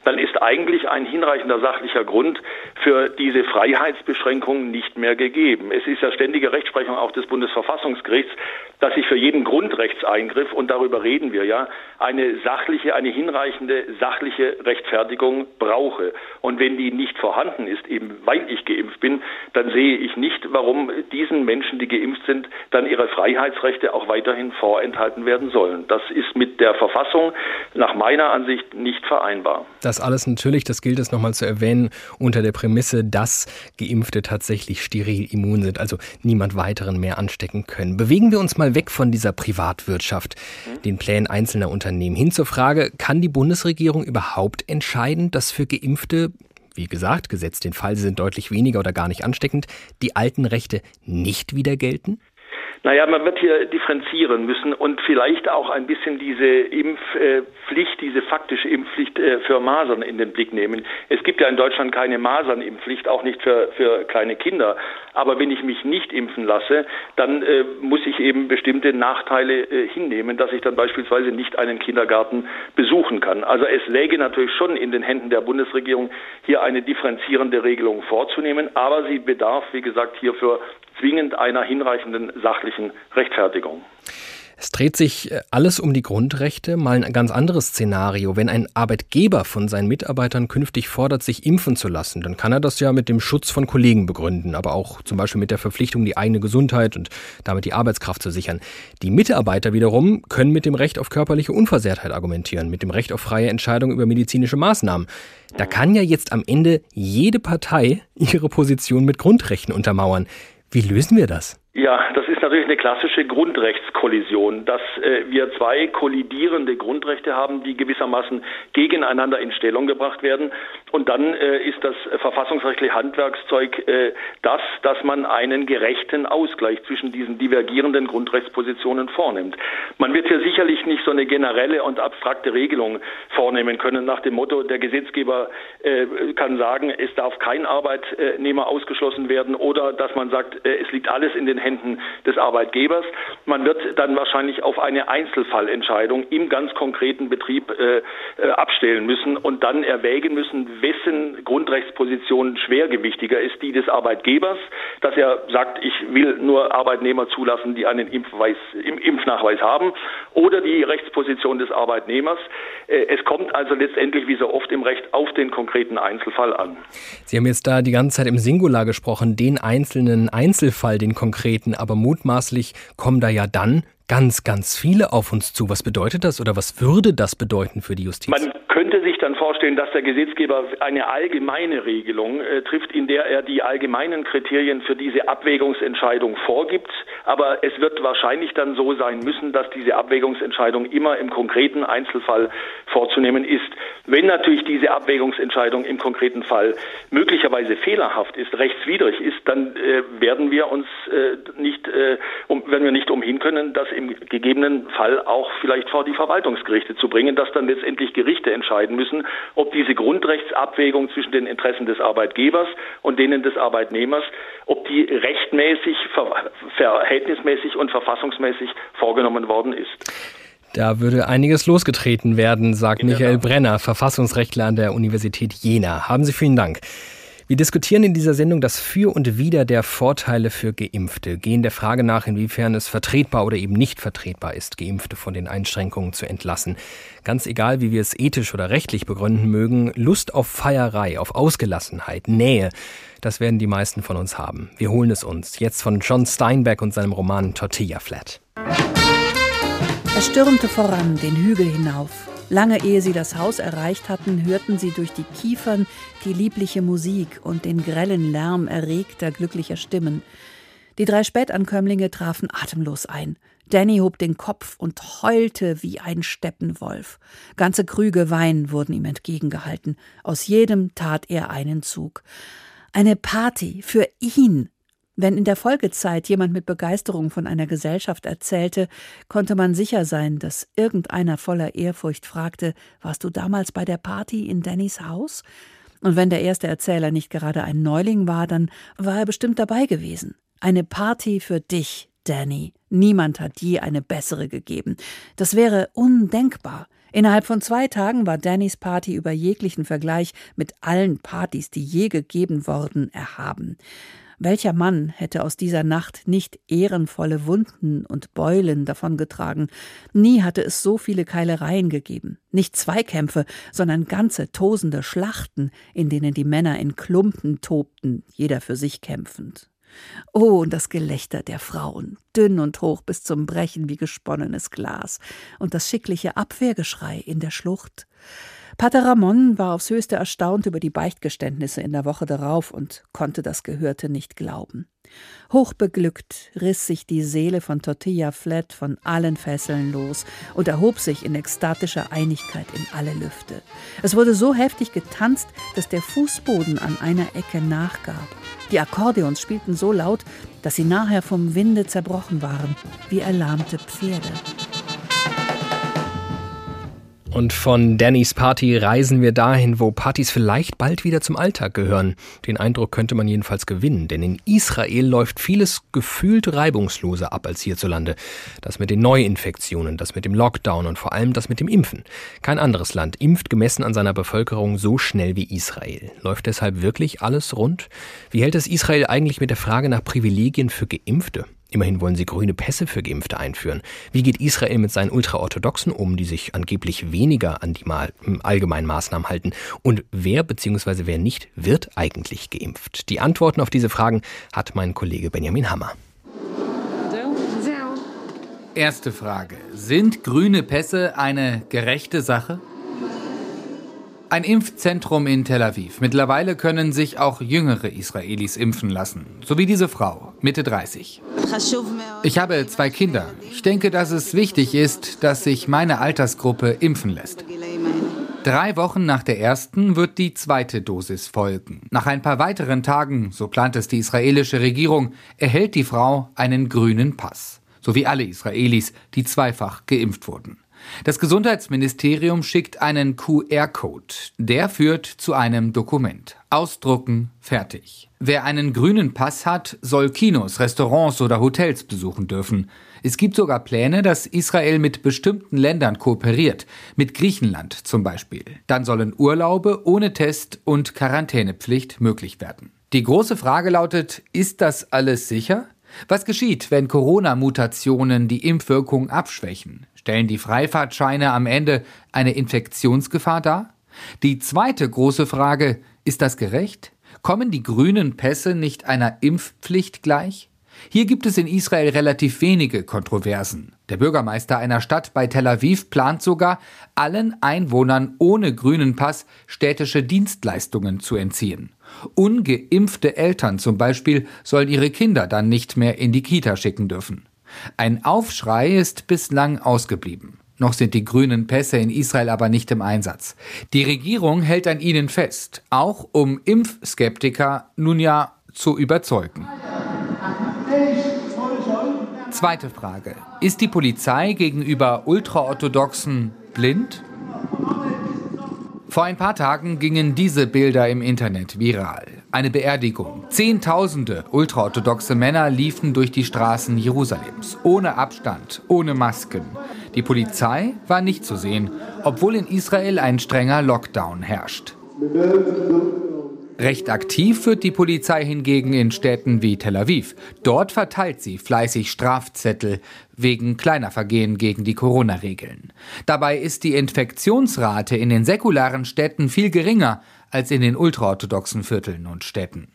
dann ist eigentlich ein hinreichender sachlicher Grund für diese Freiheitsbeschränkungen nicht mehr gegeben. Es ist ja ständige Rechtsprechung auch des Bundesverfassungsgerichts, dass ich für jeden Grundrechtseingriff, und darüber reden wir ja, eine sachliche, eine hinreichende sachliche Rechtfertigung brauche. Und wenn die nicht vorhanden ist, eben weil ich geimpft bin, dann sehe ich nicht, warum diesen Menschen, die geimpft sind, dann ihre Freiheitsrechte auch weiterhin vorenthalten werden sollen. Das ist mit der Verfassung nach meiner Ansicht nicht vereinbar. Das alles natürlich, das gilt es nochmal zu erwähnen, unter der Prämisse, dass Geimpfte tatsächlich steril immun sind, also niemand weiteren mehr anstecken können. Bewegen wir uns mal weg von dieser Privatwirtschaft, den Plänen einzelner Unternehmen, hin zur Frage, kann die Bundesregierung überhaupt entscheiden, dass für Geimpfte wie gesagt, gesetzt den Fall, sie sind deutlich weniger oder gar nicht ansteckend, die alten Rechte nicht wieder gelten? Naja, man wird hier differenzieren müssen und vielleicht auch ein bisschen diese Impfpflicht, diese faktische Impfpflicht äh, für Masern in den Blick nehmen. Es gibt ja in Deutschland keine Masernimpfpflicht, auch nicht für, für kleine Kinder. Aber wenn ich mich nicht impfen lasse, dann äh, muss ich eben bestimmte Nachteile äh, hinnehmen, dass ich dann beispielsweise nicht einen Kindergarten besuchen kann. Also es läge natürlich schon in den Händen der Bundesregierung, hier eine differenzierende Regelung vorzunehmen. Aber sie bedarf, wie gesagt, hierfür zwingend einer hinreichenden sachlichen Rechtfertigung. Es dreht sich äh, alles um die Grundrechte. Mal ein ganz anderes Szenario. Wenn ein Arbeitgeber von seinen Mitarbeitern künftig fordert, sich impfen zu lassen, dann kann er das ja mit dem Schutz von Kollegen begründen, aber auch zum Beispiel mit der Verpflichtung, die eigene Gesundheit und damit die Arbeitskraft zu sichern. Die Mitarbeiter wiederum können mit dem Recht auf körperliche Unversehrtheit argumentieren, mit dem Recht auf freie Entscheidung über medizinische Maßnahmen. Da kann ja jetzt am Ende jede Partei ihre Position mit Grundrechten untermauern. Wie lösen wir das? Ja, das ist natürlich eine klassische Grundrechtskollision, dass äh, wir zwei kollidierende Grundrechte haben, die gewissermaßen gegeneinander in Stellung gebracht werden. Und dann äh, ist das verfassungsrechtliche Handwerkszeug äh, das, dass man einen gerechten Ausgleich zwischen diesen divergierenden Grundrechtspositionen vornimmt. Man wird hier sicherlich nicht so eine generelle und abstrakte Regelung vornehmen können nach dem Motto, der Gesetzgeber äh, kann sagen, es darf kein Arbeitnehmer ausgeschlossen werden oder dass man sagt, äh, es liegt alles in den Händen des Arbeitgebers. Man wird dann wahrscheinlich auf eine Einzelfallentscheidung im ganz konkreten Betrieb äh, äh, abstellen müssen und dann erwägen müssen, wessen Grundrechtsposition schwergewichtiger ist, die des Arbeitgebers, dass er sagt, ich will nur Arbeitnehmer zulassen, die einen Impfweis, Impfnachweis haben, oder die Rechtsposition des Arbeitnehmers. Äh, es kommt also letztendlich, wie so oft im Recht, auf den konkreten Einzelfall an. Sie haben jetzt da die ganze Zeit im Singular gesprochen, den einzelnen Einzelfall, den konkreten treten, aber mutmaßlich kommen da ja dann ganz, ganz viele auf uns zu. Was bedeutet das oder was würde das bedeuten für die Justiz? Man könnte sich dann vorstellen, dass der Gesetzgeber eine allgemeine Regelung äh, trifft, in der er die allgemeinen Kriterien für diese Abwägungsentscheidung vorgibt. Aber es wird wahrscheinlich dann so sein müssen, dass diese Abwägungsentscheidung immer im konkreten Einzelfall vorzunehmen ist. Wenn natürlich diese Abwägungsentscheidung im konkreten Fall möglicherweise fehlerhaft ist, rechtswidrig ist, dann äh, werden wir uns äh, nicht, äh, um, werden wir nicht umhin können, das im gegebenen Fall auch vielleicht vor die Verwaltungsgerichte zu bringen, dass dann letztendlich Gerichte entscheiden müssen, ob diese Grundrechtsabwägung zwischen den Interessen des Arbeitgebers und denen des Arbeitnehmers, ob die rechtmäßig, verhältnismäßig und verfassungsmäßig vorgenommen worden ist. Da würde einiges losgetreten werden, sagt Michael Brenner, Verfassungsrechtler an der Universität Jena. Haben Sie vielen Dank. Wir diskutieren in dieser Sendung das Für und Wider der Vorteile für Geimpfte, gehen der Frage nach, inwiefern es vertretbar oder eben nicht vertretbar ist, Geimpfte von den Einschränkungen zu entlassen. Ganz egal, wie wir es ethisch oder rechtlich begründen mögen, Lust auf Feierei, auf Ausgelassenheit, Nähe, das werden die meisten von uns haben. Wir holen es uns jetzt von John Steinbeck und seinem Roman Tortilla Flat. Er stürmte voran den Hügel hinauf. Lange ehe sie das Haus erreicht hatten, hörten sie durch die Kiefern die liebliche Musik und den grellen Lärm erregter, glücklicher Stimmen. Die drei Spätankömmlinge trafen atemlos ein. Danny hob den Kopf und heulte wie ein Steppenwolf. Ganze Krüge Wein wurden ihm entgegengehalten. Aus jedem tat er einen Zug. Eine Party für ihn, wenn in der Folgezeit jemand mit Begeisterung von einer Gesellschaft erzählte, konnte man sicher sein, dass irgendeiner voller Ehrfurcht fragte, warst du damals bei der Party in Dannys Haus? Und wenn der erste Erzähler nicht gerade ein Neuling war, dann war er bestimmt dabei gewesen. Eine Party für dich, Danny. Niemand hat je eine bessere gegeben. Das wäre undenkbar. Innerhalb von zwei Tagen war Dannys Party über jeglichen Vergleich mit allen Partys, die je gegeben worden, erhaben. Welcher Mann hätte aus dieser Nacht nicht ehrenvolle Wunden und Beulen davongetragen? Nie hatte es so viele Keilereien gegeben. Nicht Zweikämpfe, sondern ganze tosende Schlachten, in denen die Männer in Klumpen tobten, jeder für sich kämpfend. Oh, und das Gelächter der Frauen, dünn und hoch bis zum Brechen wie gesponnenes Glas, und das schickliche Abwehrgeschrei in der Schlucht. Pater Ramon war aufs höchste erstaunt über die Beichtgeständnisse in der Woche darauf und konnte das Gehörte nicht glauben. Hochbeglückt riss sich die Seele von Tortilla Flat von allen Fesseln los und erhob sich in ekstatischer Einigkeit in alle Lüfte. Es wurde so heftig getanzt, dass der Fußboden an einer Ecke nachgab. Die Akkordeons spielten so laut, dass sie nachher vom Winde zerbrochen waren, wie erlahmte Pferde. Und von Dannys Party reisen wir dahin, wo Partys vielleicht bald wieder zum Alltag gehören. Den Eindruck könnte man jedenfalls gewinnen, denn in Israel läuft vieles gefühlt reibungsloser ab als hierzulande. Das mit den Neuinfektionen, das mit dem Lockdown und vor allem das mit dem Impfen. Kein anderes Land impft gemessen an seiner Bevölkerung so schnell wie Israel. Läuft deshalb wirklich alles rund? Wie hält es Israel eigentlich mit der Frage nach Privilegien für Geimpfte? Immerhin wollen sie grüne Pässe für Geimpfte einführen. Wie geht Israel mit seinen Ultraorthodoxen um, die sich angeblich weniger an die mal allgemeinen Maßnahmen halten? Und wer bzw. wer nicht wird eigentlich geimpft? Die Antworten auf diese Fragen hat mein Kollege Benjamin Hammer. Erste Frage. Sind grüne Pässe eine gerechte Sache? Ein Impfzentrum in Tel Aviv. Mittlerweile können sich auch jüngere Israelis impfen lassen. So wie diese Frau, Mitte 30. Ich habe zwei Kinder. Ich denke, dass es wichtig ist, dass sich meine Altersgruppe impfen lässt. Drei Wochen nach der ersten wird die zweite Dosis folgen. Nach ein paar weiteren Tagen, so plant es die israelische Regierung, erhält die Frau einen grünen Pass so wie alle Israelis, die zweifach geimpft wurden. Das Gesundheitsministerium schickt einen QR-Code. Der führt zu einem Dokument. Ausdrucken, fertig. Wer einen grünen Pass hat, soll Kinos, Restaurants oder Hotels besuchen dürfen. Es gibt sogar Pläne, dass Israel mit bestimmten Ländern kooperiert, mit Griechenland zum Beispiel. Dann sollen Urlaube ohne Test und Quarantänepflicht möglich werden. Die große Frage lautet, ist das alles sicher? Was geschieht, wenn Corona-Mutationen die Impfwirkung abschwächen? Stellen die Freifahrtscheine am Ende eine Infektionsgefahr dar? Die zweite große Frage, ist das gerecht? Kommen die grünen Pässe nicht einer Impfpflicht gleich? Hier gibt es in Israel relativ wenige Kontroversen. Der Bürgermeister einer Stadt bei Tel Aviv plant sogar, allen Einwohnern ohne grünen Pass städtische Dienstleistungen zu entziehen. Ungeimpfte Eltern zum Beispiel sollen ihre Kinder dann nicht mehr in die Kita schicken dürfen. Ein Aufschrei ist bislang ausgeblieben. Noch sind die grünen Pässe in Israel aber nicht im Einsatz. Die Regierung hält an ihnen fest, auch um Impfskeptiker nun ja zu überzeugen. Zweite Frage. Ist die Polizei gegenüber Ultraorthodoxen blind? Vor ein paar Tagen gingen diese Bilder im Internet viral. Eine Beerdigung. Zehntausende ultraorthodoxe Männer liefen durch die Straßen Jerusalems. Ohne Abstand, ohne Masken. Die Polizei war nicht zu sehen, obwohl in Israel ein strenger Lockdown herrscht. Recht aktiv wird die Polizei hingegen in Städten wie Tel Aviv. Dort verteilt sie fleißig Strafzettel wegen kleiner Vergehen gegen die Corona-Regeln. Dabei ist die Infektionsrate in den säkularen Städten viel geringer als in den ultraorthodoxen Vierteln und Städten.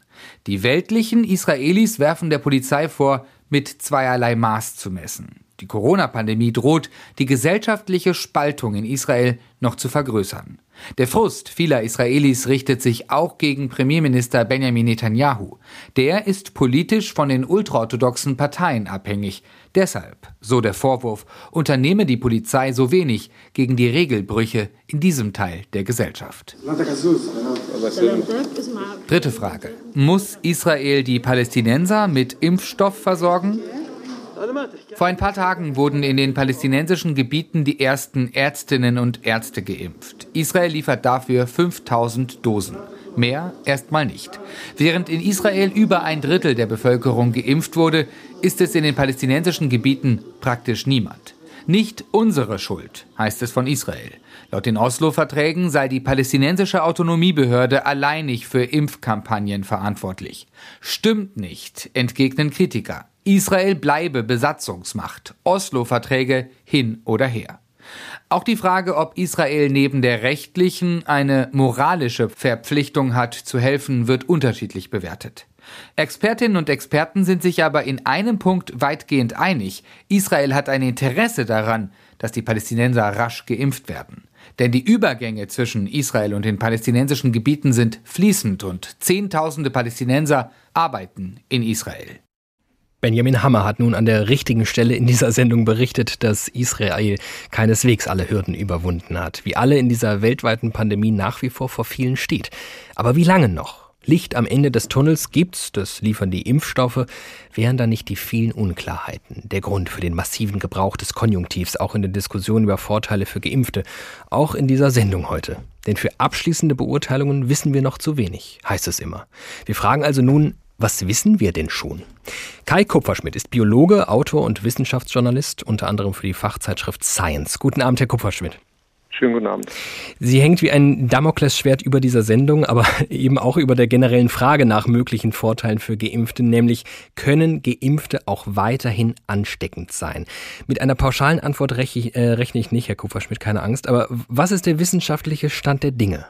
Die weltlichen Israelis werfen der Polizei vor, mit zweierlei Maß zu messen. Die Corona-Pandemie droht, die gesellschaftliche Spaltung in Israel noch zu vergrößern. Der Frust vieler Israelis richtet sich auch gegen Premierminister Benjamin Netanyahu. Der ist politisch von den ultraorthodoxen Parteien abhängig. Deshalb, so der Vorwurf, unternehme die Polizei so wenig gegen die Regelbrüche in diesem Teil der Gesellschaft. Dritte Frage. Muss Israel die Palästinenser mit Impfstoff versorgen? Vor ein paar Tagen wurden in den palästinensischen Gebieten die ersten Ärztinnen und Ärzte geimpft. Israel liefert dafür 5000 Dosen. Mehr erstmal nicht. Während in Israel über ein Drittel der Bevölkerung geimpft wurde, ist es in den palästinensischen Gebieten praktisch niemand. Nicht unsere Schuld, heißt es von Israel. Laut den Oslo-Verträgen sei die palästinensische Autonomiebehörde alleinig für Impfkampagnen verantwortlich. Stimmt nicht, entgegnen Kritiker. Israel bleibe Besatzungsmacht. Oslo-Verträge hin oder her. Auch die Frage, ob Israel neben der rechtlichen eine moralische Verpflichtung hat, zu helfen, wird unterschiedlich bewertet. Expertinnen und Experten sind sich aber in einem Punkt weitgehend einig. Israel hat ein Interesse daran, dass die Palästinenser rasch geimpft werden. Denn die Übergänge zwischen Israel und den palästinensischen Gebieten sind fließend und Zehntausende Palästinenser arbeiten in Israel. Benjamin Hammer hat nun an der richtigen Stelle in dieser Sendung berichtet, dass Israel keineswegs alle Hürden überwunden hat, wie alle in dieser weltweiten Pandemie nach wie vor vor vielen steht. Aber wie lange noch? Licht am Ende des Tunnels gibt's, das liefern die Impfstoffe, wären da nicht die vielen Unklarheiten der Grund für den massiven Gebrauch des Konjunktivs, auch in der Diskussion über Vorteile für Geimpfte, auch in dieser Sendung heute. Denn für abschließende Beurteilungen wissen wir noch zu wenig, heißt es immer. Wir fragen also nun, was wissen wir denn schon? Kai Kupferschmidt ist Biologe, Autor und Wissenschaftsjournalist, unter anderem für die Fachzeitschrift Science. Guten Abend, Herr Kupferschmidt. Schönen guten Abend. Sie hängt wie ein Damoklesschwert über dieser Sendung, aber eben auch über der generellen Frage nach möglichen Vorteilen für Geimpfte, nämlich können Geimpfte auch weiterhin ansteckend sein? Mit einer pauschalen Antwort rechne ich, äh, rechne ich nicht, Herr Kupferschmidt, keine Angst. Aber was ist der wissenschaftliche Stand der Dinge?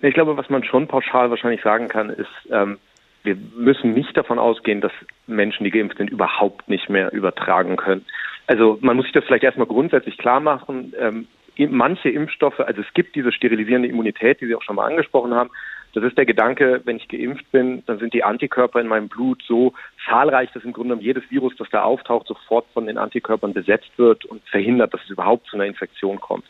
Ich glaube, was man schon pauschal wahrscheinlich sagen kann, ist, ähm, wir müssen nicht davon ausgehen, dass Menschen, die geimpft sind, überhaupt nicht mehr übertragen können. Also man muss sich das vielleicht erstmal grundsätzlich klar machen. Ähm, manche Impfstoffe, also es gibt diese sterilisierende Immunität, die Sie auch schon mal angesprochen haben. Das ist der Gedanke, wenn ich geimpft bin, dann sind die Antikörper in meinem Blut so zahlreich, dass im Grunde genommen jedes Virus, das da auftaucht, sofort von den Antikörpern besetzt wird und verhindert, dass es überhaupt zu einer Infektion kommt.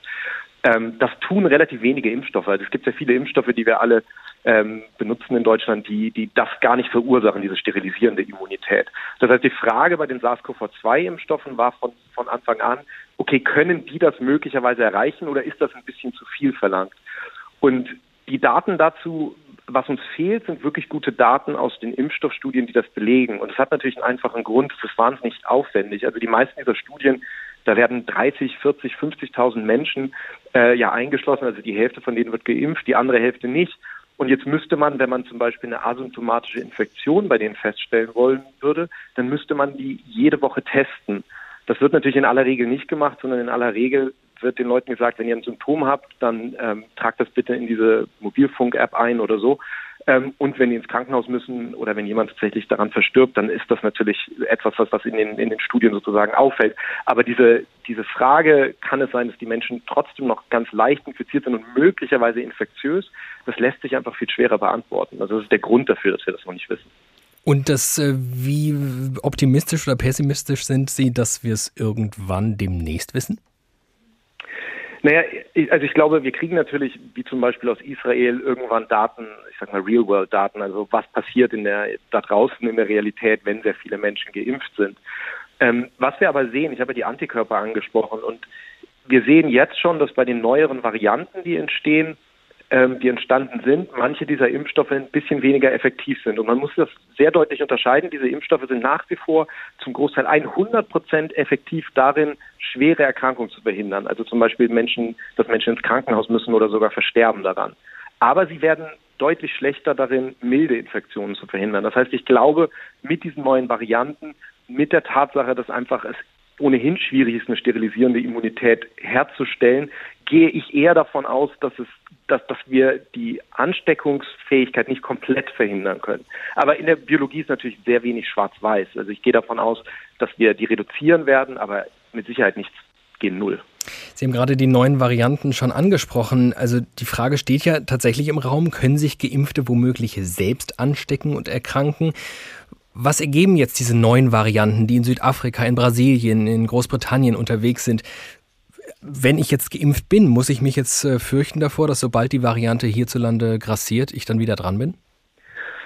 Ähm, das tun relativ wenige Impfstoffe. Also es gibt sehr viele Impfstoffe, die wir alle ähm, benutzen in Deutschland, die, die das gar nicht verursachen, diese sterilisierende Immunität. Das heißt, die Frage bei den SARS-CoV-2-Impfstoffen war von, von Anfang an, okay, können die das möglicherweise erreichen oder ist das ein bisschen zu viel verlangt? Und die Daten dazu, was uns fehlt, sind wirklich gute Daten aus den Impfstoffstudien, die das belegen. Und es hat natürlich einen einfachen Grund, es ist wahnsinnig aufwendig. Also die meisten dieser Studien da werden 30, 40, 50.000 Menschen äh, ja eingeschlossen. Also die Hälfte von denen wird geimpft, die andere Hälfte nicht. Und jetzt müsste man, wenn man zum Beispiel eine asymptomatische Infektion bei denen feststellen wollen würde, dann müsste man die jede Woche testen. Das wird natürlich in aller Regel nicht gemacht, sondern in aller Regel wird den Leuten gesagt, wenn ihr ein Symptom habt, dann ähm, tragt das bitte in diese Mobilfunk-App ein oder so. Ähm, und wenn die ins Krankenhaus müssen oder wenn jemand tatsächlich daran verstirbt, dann ist das natürlich etwas, was, was in, den, in den Studien sozusagen auffällt. Aber diese, diese Frage, kann es sein, dass die Menschen trotzdem noch ganz leicht infiziert sind und möglicherweise infektiös, das lässt sich einfach viel schwerer beantworten. Also das ist der Grund dafür, dass wir das noch nicht wissen. Und das, äh, wie optimistisch oder pessimistisch sind Sie, dass wir es irgendwann demnächst wissen? Naja, also ich glaube, wir kriegen natürlich, wie zum Beispiel aus Israel, irgendwann Daten, ich sag mal Real-World-Daten, also was passiert in der, da draußen in der Realität, wenn sehr viele Menschen geimpft sind. Ähm, was wir aber sehen, ich habe ja die Antikörper angesprochen und wir sehen jetzt schon, dass bei den neueren Varianten, die entstehen, ähm, die entstanden sind, manche dieser Impfstoffe ein bisschen weniger effektiv sind. Und man muss das sehr deutlich unterscheiden. Diese Impfstoffe sind nach wie vor zum Großteil 100 Prozent effektiv darin, schwere Erkrankungen zu verhindern. Also zum Beispiel Menschen, dass Menschen ins Krankenhaus müssen oder sogar versterben daran. Aber sie werden deutlich schlechter darin, milde Infektionen zu verhindern. Das heißt, ich glaube, mit diesen neuen Varianten, mit der Tatsache, dass einfach es ohnehin schwierig ist, eine sterilisierende Immunität herzustellen, gehe ich eher davon aus, dass es dass, dass wir die Ansteckungsfähigkeit nicht komplett verhindern können. Aber in der Biologie ist natürlich sehr wenig schwarz-weiß. Also ich gehe davon aus, dass wir die reduzieren werden, aber mit Sicherheit nichts gegen Null. Sie haben gerade die neuen Varianten schon angesprochen. Also die Frage steht ja tatsächlich im Raum, können sich Geimpfte womöglich selbst anstecken und erkranken? Was ergeben jetzt diese neuen Varianten, die in Südafrika, in Brasilien, in Großbritannien unterwegs sind? Wenn ich jetzt geimpft bin, muss ich mich jetzt äh, fürchten davor, dass sobald die Variante hierzulande grassiert, ich dann wieder dran bin?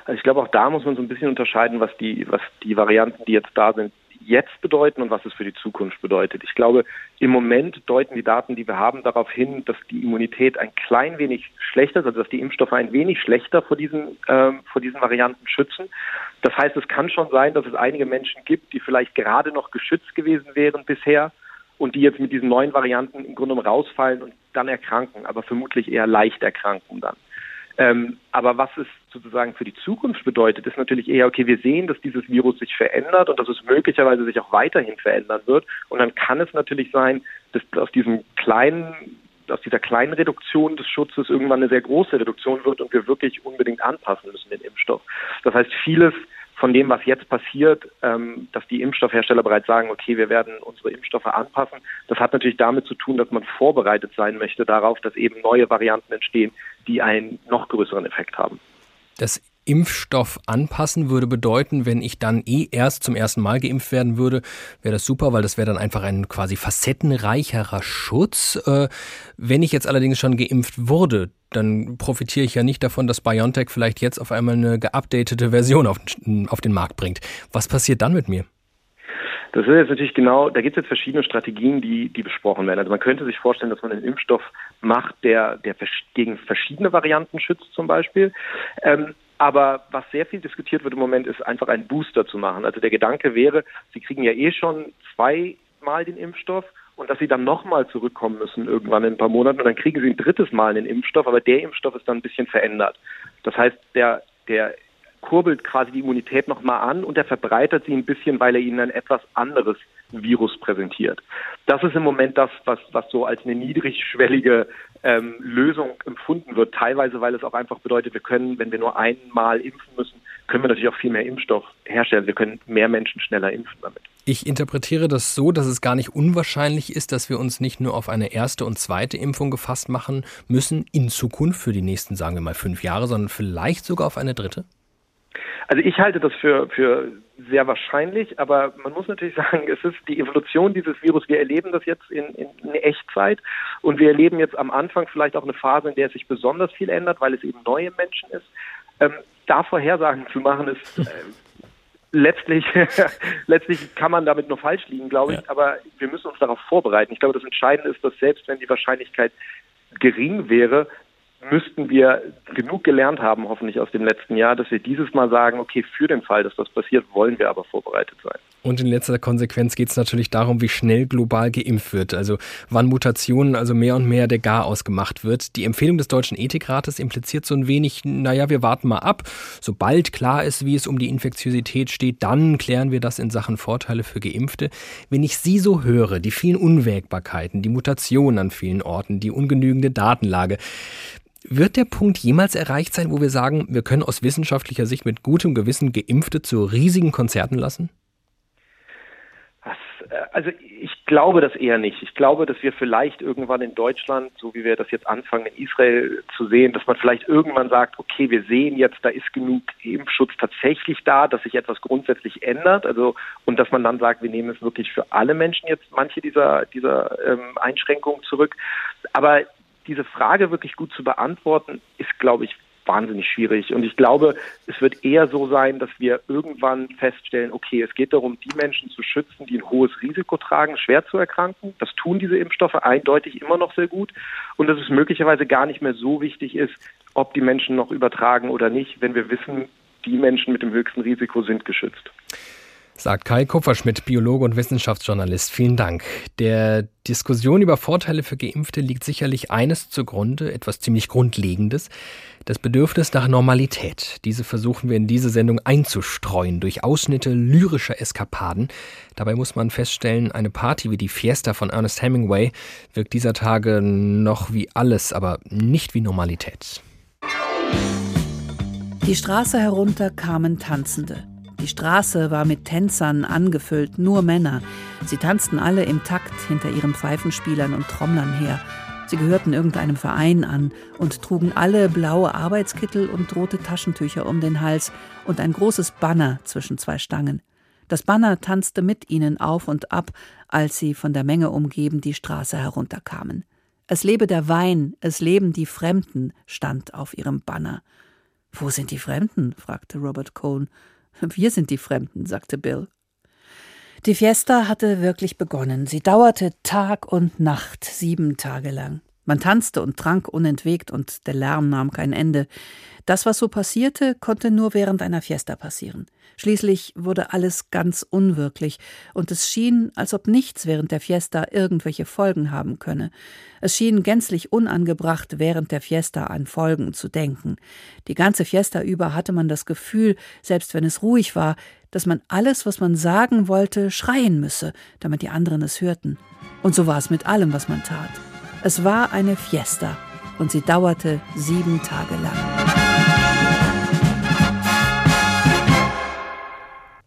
Also ich glaube, auch da muss man so ein bisschen unterscheiden, was die, was die Varianten, die jetzt da sind, jetzt bedeuten und was es für die Zukunft bedeutet. Ich glaube, im Moment deuten die Daten, die wir haben, darauf hin, dass die Immunität ein klein wenig schlechter ist, also dass die Impfstoffe ein wenig schlechter vor diesen, ähm, vor diesen Varianten schützen. Das heißt, es kann schon sein, dass es einige Menschen gibt, die vielleicht gerade noch geschützt gewesen wären bisher und die jetzt mit diesen neuen Varianten im Grunde rausfallen und dann erkranken, aber vermutlich eher leicht erkranken dann. Ähm, aber was es sozusagen für die Zukunft bedeutet, ist natürlich eher, okay, wir sehen, dass dieses Virus sich verändert und dass es möglicherweise sich auch weiterhin verändern wird. Und dann kann es natürlich sein, dass aus diesem kleinen aus dieser kleinen Reduktion des Schutzes irgendwann eine sehr große Reduktion wird und wir wirklich unbedingt anpassen müssen den Impfstoff. Das heißt, vieles von dem, was jetzt passiert, ähm, dass die Impfstoffhersteller bereits sagen, okay, wir werden unsere Impfstoffe anpassen. Das hat natürlich damit zu tun, dass man vorbereitet sein möchte darauf, dass eben neue Varianten entstehen, die einen noch größeren Effekt haben. Das Impfstoff anpassen würde bedeuten, wenn ich dann eh erst zum ersten Mal geimpft werden würde, wäre das super, weil das wäre dann einfach ein quasi facettenreicherer Schutz. Äh, wenn ich jetzt allerdings schon geimpft wurde, dann profitiere ich ja nicht davon, dass BioNTech vielleicht jetzt auf einmal eine geupdatete Version auf, auf den Markt bringt. Was passiert dann mit mir? Das ist jetzt natürlich genau, da gibt es jetzt verschiedene Strategien, die, die besprochen werden. Also man könnte sich vorstellen, dass man einen Impfstoff macht, der, der gegen verschiedene Varianten schützt zum Beispiel. Ähm, aber was sehr viel diskutiert wird im Moment, ist einfach einen Booster zu machen. Also der Gedanke wäre, Sie kriegen ja eh schon zweimal den Impfstoff und dass sie dann nochmal zurückkommen müssen irgendwann in ein paar Monaten und dann kriegen sie ein drittes Mal einen Impfstoff, aber der Impfstoff ist dann ein bisschen verändert. Das heißt, der, der kurbelt quasi die Immunität nochmal an und er verbreitert sie ein bisschen, weil er ihnen ein etwas anderes Virus präsentiert. Das ist im Moment das, was, was so als eine niedrigschwellige ähm, Lösung empfunden wird. Teilweise, weil es auch einfach bedeutet, wir können, wenn wir nur einmal impfen müssen, können wir natürlich auch viel mehr Impfstoff herstellen. Wir können mehr Menschen schneller impfen damit. Ich interpretiere das so, dass es gar nicht unwahrscheinlich ist, dass wir uns nicht nur auf eine erste und zweite Impfung gefasst machen müssen in Zukunft für die nächsten, sagen wir mal, fünf Jahre, sondern vielleicht sogar auf eine dritte? Also ich halte das für, für sehr wahrscheinlich, aber man muss natürlich sagen, es ist die Evolution dieses Virus. Wir erleben das jetzt in, in, in Echtzeit und wir erleben jetzt am Anfang vielleicht auch eine Phase, in der es sich besonders viel ändert, weil es eben neue Menschen ist. Ähm, da Vorhersagen zu machen, ist äh, letztlich, letztlich kann man damit nur falsch liegen, glaube ich, ja. aber wir müssen uns darauf vorbereiten. Ich glaube, das Entscheidende ist, dass selbst wenn die Wahrscheinlichkeit gering wäre, müssten wir genug gelernt haben, hoffentlich aus dem letzten Jahr, dass wir dieses Mal sagen, okay, für den Fall, dass das passiert, wollen wir aber vorbereitet sein. Und in letzter Konsequenz geht es natürlich darum, wie schnell global geimpft wird. Also wann Mutationen, also mehr und mehr der Garaus gemacht wird. Die Empfehlung des Deutschen Ethikrates impliziert so ein wenig, naja, wir warten mal ab. Sobald klar ist, wie es um die Infektiosität steht, dann klären wir das in Sachen Vorteile für Geimpfte. Wenn ich Sie so höre, die vielen Unwägbarkeiten, die Mutationen an vielen Orten, die ungenügende Datenlage, wird der Punkt jemals erreicht sein, wo wir sagen, wir können aus wissenschaftlicher Sicht mit gutem Gewissen Geimpfte zu riesigen Konzerten lassen? Äh, also ich glaube das eher nicht. Ich glaube, dass wir vielleicht irgendwann in Deutschland, so wie wir das jetzt anfangen in Israel zu sehen, dass man vielleicht irgendwann sagt, okay, wir sehen jetzt, da ist genug Impfschutz tatsächlich da, dass sich etwas grundsätzlich ändert. Also und dass man dann sagt, wir nehmen es wirklich für alle Menschen jetzt manche dieser dieser ähm, Einschränkungen zurück. Aber diese Frage wirklich gut zu beantworten, ist, glaube ich, wahnsinnig schwierig. Und ich glaube, es wird eher so sein, dass wir irgendwann feststellen, okay, es geht darum, die Menschen zu schützen, die ein hohes Risiko tragen, schwer zu erkranken. Das tun diese Impfstoffe eindeutig immer noch sehr gut. Und dass es möglicherweise gar nicht mehr so wichtig ist, ob die Menschen noch übertragen oder nicht, wenn wir wissen, die Menschen mit dem höchsten Risiko sind geschützt sagt Kai Kupferschmidt, Biologe und Wissenschaftsjournalist. Vielen Dank. Der Diskussion über Vorteile für Geimpfte liegt sicherlich eines zugrunde, etwas ziemlich Grundlegendes, das Bedürfnis nach Normalität. Diese versuchen wir in diese Sendung einzustreuen durch Ausschnitte lyrischer Eskapaden. Dabei muss man feststellen, eine Party wie die Fiesta von Ernest Hemingway wirkt dieser Tage noch wie alles, aber nicht wie Normalität. Die Straße herunter kamen Tanzende. Die Straße war mit Tänzern angefüllt, nur Männer. Sie tanzten alle im Takt hinter ihren Pfeifenspielern und Trommlern her. Sie gehörten irgendeinem Verein an und trugen alle blaue Arbeitskittel und rote Taschentücher um den Hals und ein großes Banner zwischen zwei Stangen. Das Banner tanzte mit ihnen auf und ab, als sie von der Menge umgeben die Straße herunterkamen. Es lebe der Wein, es leben die Fremden, stand auf ihrem Banner. Wo sind die Fremden? fragte Robert Cohn. Wir sind die Fremden, sagte Bill. Die Fiesta hatte wirklich begonnen. Sie dauerte Tag und Nacht, sieben Tage lang. Man tanzte und trank unentwegt und der Lärm nahm kein Ende. Das, was so passierte, konnte nur während einer Fiesta passieren. Schließlich wurde alles ganz unwirklich und es schien, als ob nichts während der Fiesta irgendwelche Folgen haben könne. Es schien gänzlich unangebracht, während der Fiesta an Folgen zu denken. Die ganze Fiesta über hatte man das Gefühl, selbst wenn es ruhig war, dass man alles, was man sagen wollte, schreien müsse, damit die anderen es hörten. Und so war es mit allem, was man tat. Es war eine Fiesta und sie dauerte sieben Tage lang.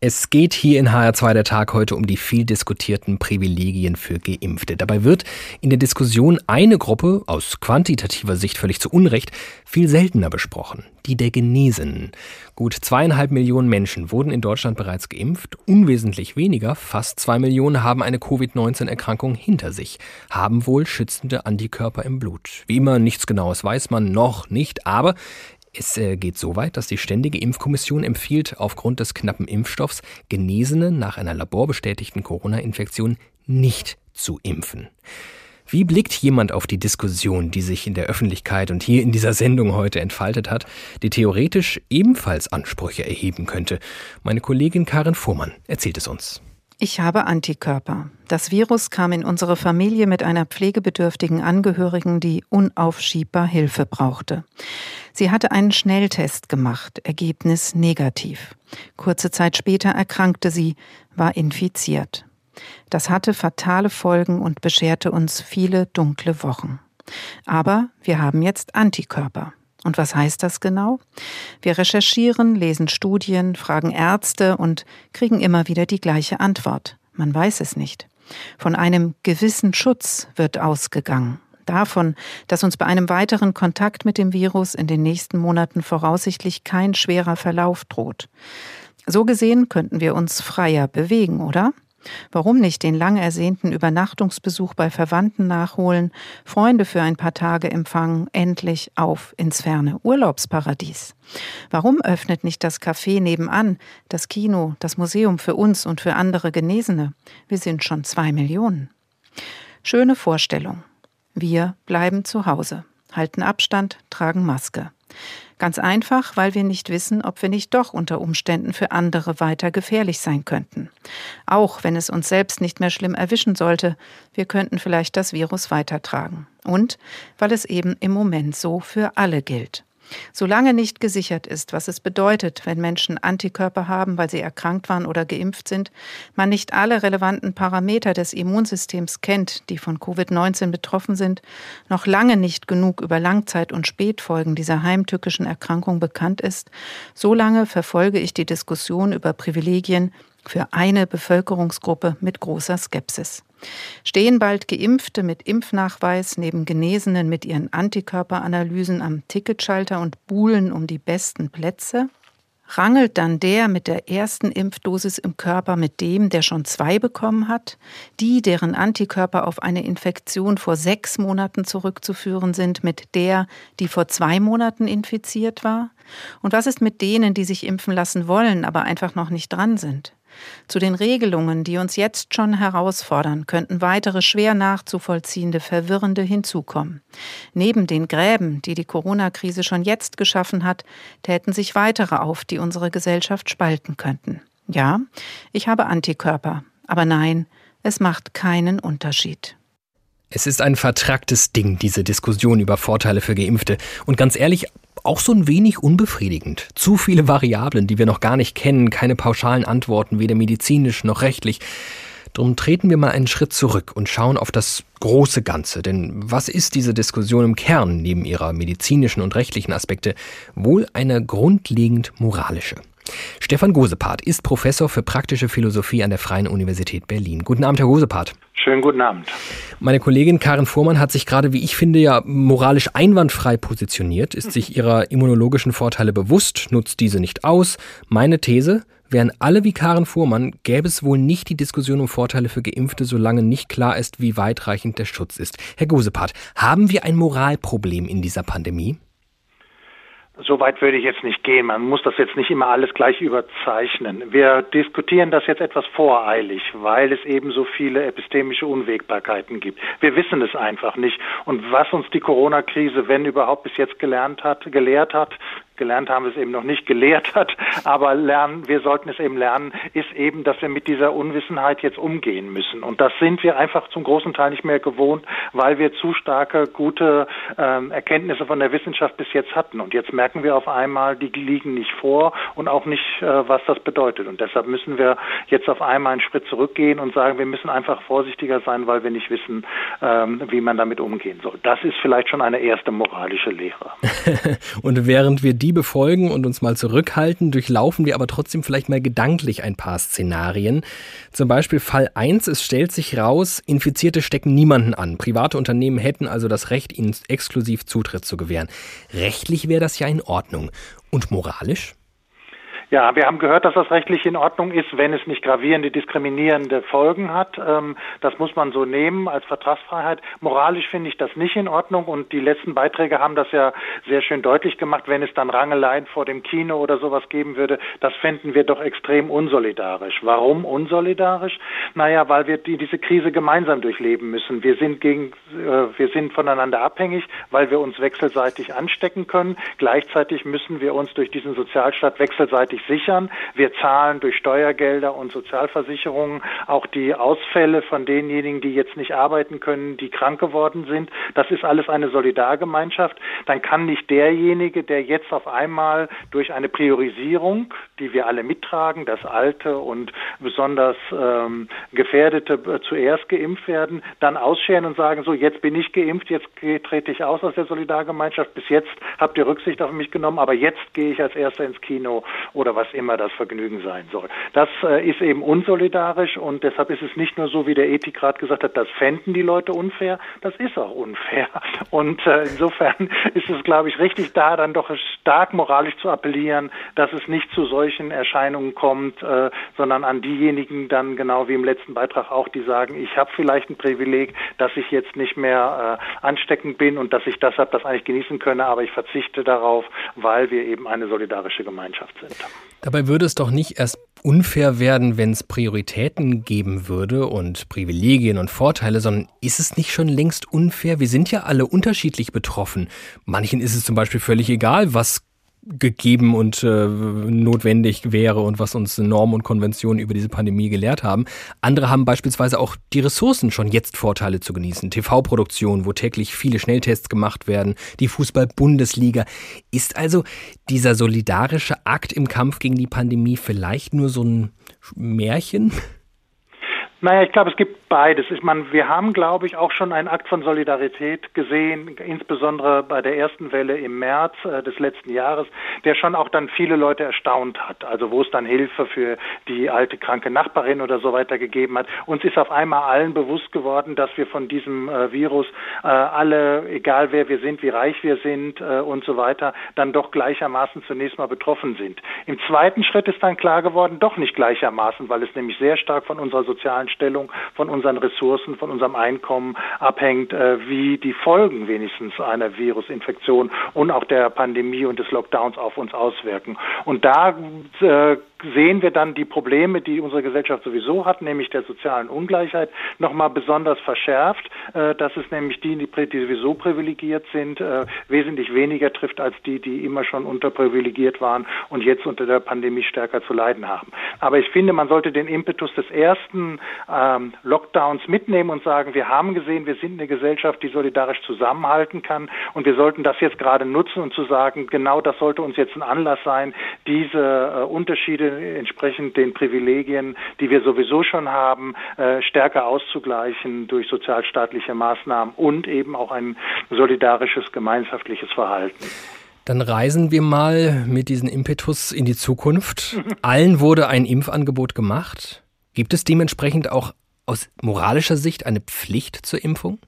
Es geht hier in HR2 der Tag heute um die viel diskutierten Privilegien für Geimpfte. Dabei wird in der Diskussion eine Gruppe, aus quantitativer Sicht völlig zu Unrecht, viel seltener besprochen. Die der Genesenen. Gut zweieinhalb Millionen Menschen wurden in Deutschland bereits geimpft. Unwesentlich weniger, fast zwei Millionen, haben eine Covid-19-Erkrankung hinter sich, haben wohl schützende Antikörper im Blut. Wie immer, nichts Genaues weiß man noch nicht, aber es äh, geht so weit, dass die Ständige Impfkommission empfiehlt, aufgrund des knappen Impfstoffs Genesene nach einer laborbestätigten Corona-Infektion nicht zu impfen. Wie blickt jemand auf die Diskussion, die sich in der Öffentlichkeit und hier in dieser Sendung heute entfaltet hat, die theoretisch ebenfalls Ansprüche erheben könnte? Meine Kollegin Karin Fuhrmann erzählt es uns. Ich habe Antikörper. Das Virus kam in unsere Familie mit einer pflegebedürftigen Angehörigen, die unaufschiebbar Hilfe brauchte. Sie hatte einen Schnelltest gemacht, Ergebnis negativ. Kurze Zeit später erkrankte sie, war infiziert. Das hatte fatale Folgen und bescherte uns viele dunkle Wochen. Aber wir haben jetzt Antikörper. Und was heißt das genau? Wir recherchieren, lesen Studien, fragen Ärzte und kriegen immer wieder die gleiche Antwort. Man weiß es nicht. Von einem gewissen Schutz wird ausgegangen. Davon, dass uns bei einem weiteren Kontakt mit dem Virus in den nächsten Monaten voraussichtlich kein schwerer Verlauf droht. So gesehen könnten wir uns freier bewegen, oder? Warum nicht den lang ersehnten Übernachtungsbesuch bei Verwandten nachholen, Freunde für ein paar Tage empfangen, endlich auf ins ferne Urlaubsparadies? Warum öffnet nicht das Café nebenan, das Kino, das Museum für uns und für andere Genesene? Wir sind schon zwei Millionen. Schöne Vorstellung. Wir bleiben zu Hause, halten Abstand, tragen Maske. Ganz einfach, weil wir nicht wissen, ob wir nicht doch unter Umständen für andere weiter gefährlich sein könnten. Auch wenn es uns selbst nicht mehr schlimm erwischen sollte, wir könnten vielleicht das Virus weitertragen. Und weil es eben im Moment so für alle gilt. Solange nicht gesichert ist, was es bedeutet, wenn Menschen Antikörper haben, weil sie erkrankt waren oder geimpft sind, man nicht alle relevanten Parameter des Immunsystems kennt, die von Covid-19 betroffen sind, noch lange nicht genug über Langzeit- und Spätfolgen dieser heimtückischen Erkrankung bekannt ist, solange verfolge ich die Diskussion über Privilegien für eine Bevölkerungsgruppe mit großer Skepsis. Stehen bald Geimpfte mit Impfnachweis neben Genesenen mit ihren Antikörperanalysen am Ticketschalter und buhlen um die besten Plätze? Rangelt dann der mit der ersten Impfdosis im Körper mit dem, der schon zwei bekommen hat? Die, deren Antikörper auf eine Infektion vor sechs Monaten zurückzuführen sind, mit der, die vor zwei Monaten infiziert war? Und was ist mit denen, die sich impfen lassen wollen, aber einfach noch nicht dran sind? Zu den Regelungen, die uns jetzt schon herausfordern, könnten weitere schwer nachzuvollziehende, verwirrende hinzukommen. Neben den Gräben, die die Corona-Krise schon jetzt geschaffen hat, täten sich weitere auf, die unsere Gesellschaft spalten könnten. Ja, ich habe Antikörper, aber nein, es macht keinen Unterschied. Es ist ein vertracktes Ding, diese Diskussion über Vorteile für Geimpfte. Und ganz ehrlich, auch so ein wenig unbefriedigend. Zu viele Variablen, die wir noch gar nicht kennen, keine pauschalen Antworten, weder medizinisch noch rechtlich. Drum treten wir mal einen Schritt zurück und schauen auf das große Ganze. Denn was ist diese Diskussion im Kern neben ihrer medizinischen und rechtlichen Aspekte wohl eine grundlegend moralische? Stefan Gosepart ist Professor für praktische Philosophie an der Freien Universität Berlin. Guten Abend, Herr Gosepart. Schönen guten Abend. Meine Kollegin Karin Fuhrmann hat sich gerade, wie ich finde, ja moralisch einwandfrei positioniert, ist sich ihrer immunologischen Vorteile bewusst, nutzt diese nicht aus. Meine These, wären alle wie Karin Fuhrmann, gäbe es wohl nicht die Diskussion um Vorteile für Geimpfte, solange nicht klar ist, wie weitreichend der Schutz ist. Herr Gosepart, haben wir ein Moralproblem in dieser Pandemie? So weit würde ich jetzt nicht gehen. Man muss das jetzt nicht immer alles gleich überzeichnen. Wir diskutieren das jetzt etwas voreilig, weil es eben so viele epistemische Unwägbarkeiten gibt. Wir wissen es einfach nicht. Und was uns die Corona-Krise, wenn überhaupt bis jetzt gelernt hat, gelehrt hat, gelernt haben es eben noch nicht, gelehrt hat, aber lernen, wir sollten es eben lernen, ist eben, dass wir mit dieser Unwissenheit jetzt umgehen müssen. Und das sind wir einfach zum großen Teil nicht mehr gewohnt, weil wir zu starke, gute ähm, Erkenntnisse von der Wissenschaft bis jetzt hatten. Und jetzt merken wir auf einmal, die liegen nicht vor und auch nicht, äh, was das bedeutet. Und deshalb müssen wir jetzt auf einmal einen Schritt zurückgehen und sagen, wir müssen einfach vorsichtiger sein, weil wir nicht wissen, ähm, wie man damit umgehen soll. Das ist vielleicht schon eine erste moralische Lehre. und während wir die befolgen und uns mal zurückhalten, durchlaufen wir aber trotzdem vielleicht mal gedanklich ein paar Szenarien. Zum Beispiel Fall 1, es stellt sich raus, Infizierte stecken niemanden an. Private Unternehmen hätten also das Recht, ihnen exklusiv Zutritt zu gewähren. Rechtlich wäre das ja in Ordnung. Und moralisch? Ja, wir haben gehört, dass das rechtlich in Ordnung ist, wenn es nicht gravierende, diskriminierende Folgen hat. Ähm, das muss man so nehmen als Vertragsfreiheit. Moralisch finde ich das nicht in Ordnung und die letzten Beiträge haben das ja sehr schön deutlich gemacht. Wenn es dann Rangeleien vor dem Kino oder sowas geben würde, das fänden wir doch extrem unsolidarisch. Warum unsolidarisch? Naja, weil wir die, diese Krise gemeinsam durchleben müssen. Wir sind gegen, äh, wir sind voneinander abhängig, weil wir uns wechselseitig anstecken können. Gleichzeitig müssen wir uns durch diesen Sozialstaat wechselseitig sichern. Wir zahlen durch Steuergelder und Sozialversicherungen auch die Ausfälle von denjenigen, die jetzt nicht arbeiten können, die krank geworden sind. Das ist alles eine Solidargemeinschaft. Dann kann nicht derjenige, der jetzt auf einmal durch eine Priorisierung, die wir alle mittragen, das Alte und besonders ähm, Gefährdete äh, zuerst geimpft werden, dann ausscheren und sagen, so jetzt bin ich geimpft, jetzt trete ich aus aus der Solidargemeinschaft. Bis jetzt habt ihr Rücksicht auf mich genommen, aber jetzt gehe ich als Erster ins Kino oder was immer das Vergnügen sein soll. Das äh, ist eben unsolidarisch und deshalb ist es nicht nur so, wie der Ethikrat gesagt hat, das fänden die Leute unfair, das ist auch unfair. Und äh, insofern ist es, glaube ich, richtig da, dann doch stark moralisch zu appellieren, dass es nicht zu solchen Erscheinungen kommt, äh, sondern an diejenigen dann genau wie im letzten Beitrag auch, die sagen, ich habe vielleicht ein Privileg, dass ich jetzt nicht mehr äh, ansteckend bin und dass ich deshalb das eigentlich genießen könne, aber ich verzichte darauf, weil wir eben eine solidarische Gemeinschaft sind. Dabei würde es doch nicht erst unfair werden, wenn es Prioritäten geben würde und Privilegien und Vorteile, sondern ist es nicht schon längst unfair? Wir sind ja alle unterschiedlich betroffen. Manchen ist es zum Beispiel völlig egal, was gegeben und äh, notwendig wäre und was uns Normen und Konventionen über diese Pandemie gelehrt haben. Andere haben beispielsweise auch die Ressourcen, schon jetzt Vorteile zu genießen. TV-Produktion, wo täglich viele Schnelltests gemacht werden, die Fußball-Bundesliga. Ist also dieser solidarische Akt im Kampf gegen die Pandemie vielleicht nur so ein Märchen? Naja, ich glaube, es gibt beides. Ich meine, wir haben, glaube ich, auch schon einen Akt von Solidarität gesehen, insbesondere bei der ersten Welle im März äh, des letzten Jahres, der schon auch dann viele Leute erstaunt hat. Also wo es dann Hilfe für die alte kranke Nachbarin oder so weiter gegeben hat. Uns ist auf einmal allen bewusst geworden, dass wir von diesem äh, Virus äh, alle, egal wer wir sind, wie reich wir sind äh, und so weiter, dann doch gleichermaßen zunächst mal betroffen sind. Im zweiten Schritt ist dann klar geworden, doch nicht gleichermaßen, weil es nämlich sehr stark von unserer sozialen Stellung, von unserer unseren Ressourcen, von unserem Einkommen abhängt, äh, wie die Folgen wenigstens einer Virusinfektion und auch der Pandemie und des Lockdowns auf uns auswirken. Und da äh, sehen wir dann die Probleme, die unsere Gesellschaft sowieso hat, nämlich der sozialen Ungleichheit, nochmal besonders verschärft, äh, dass es nämlich die, die sowieso privilegiert sind, äh, wesentlich weniger trifft als die, die immer schon unterprivilegiert waren und jetzt unter der Pandemie stärker zu leiden haben. Aber ich finde, man sollte den Impetus des ersten ähm, Lockdowns mitnehmen und sagen, wir haben gesehen, wir sind eine Gesellschaft, die solidarisch zusammenhalten kann und wir sollten das jetzt gerade nutzen und zu sagen, genau das sollte uns jetzt ein Anlass sein, diese äh, Unterschiede entsprechend den Privilegien, die wir sowieso schon haben, äh, stärker auszugleichen durch sozialstaatliche Maßnahmen und eben auch ein solidarisches gemeinschaftliches Verhalten. Dann reisen wir mal mit diesem Impetus in die Zukunft. Allen wurde ein Impfangebot gemacht. Gibt es dementsprechend auch aus moralischer Sicht eine Pflicht zur Impfung?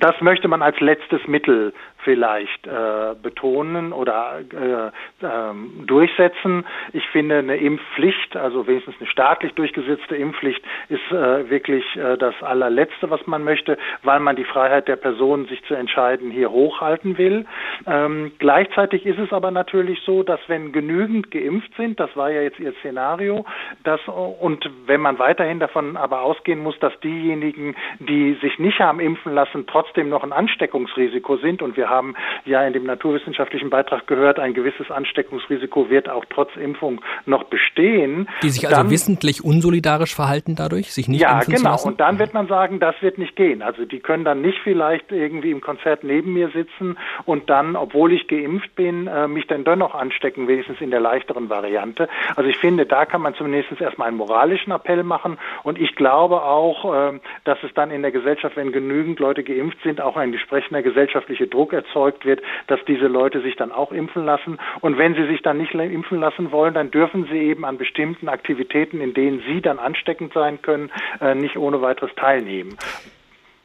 Das möchte man als letztes Mittel vielleicht äh, betonen oder äh, äh, durchsetzen. Ich finde eine Impfpflicht, also wenigstens eine staatlich durchgesetzte Impfpflicht, ist äh, wirklich äh, das allerletzte, was man möchte, weil man die Freiheit der Person, sich zu entscheiden, hier hochhalten will. Ähm, gleichzeitig ist es aber natürlich so, dass wenn genügend geimpft sind, das war ja jetzt Ihr Szenario, dass, und wenn man weiterhin davon aber ausgehen muss, dass diejenigen, die sich nicht haben impfen lassen, trotzdem noch ein Ansteckungsrisiko sind und wir haben ja in dem naturwissenschaftlichen Beitrag gehört, ein gewisses Ansteckungsrisiko wird auch trotz Impfung noch bestehen. Die sich also dann, wissentlich unsolidarisch verhalten dadurch, sich nicht ja, impfen genau. zu lassen? Und dann wird man sagen, das wird nicht gehen. Also die können dann nicht vielleicht irgendwie im Konzert neben mir sitzen und dann, obwohl ich geimpft bin, äh, mich dann dennoch anstecken, wenigstens in der leichteren Variante. Also ich finde, da kann man zumindest erstmal einen moralischen Appell machen und ich glaube auch, äh, dass es dann in der Gesellschaft, wenn genügend Leute geimpft sind, auch ein entsprechender gesellschaftlicher Druck erzeugt wird, dass diese Leute sich dann auch impfen lassen. Und wenn sie sich dann nicht impfen lassen wollen, dann dürfen sie eben an bestimmten Aktivitäten, in denen sie dann ansteckend sein können, äh, nicht ohne weiteres teilnehmen.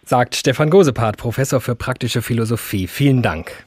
Sagt Stefan Gosepart, Professor für praktische Philosophie. Vielen Dank.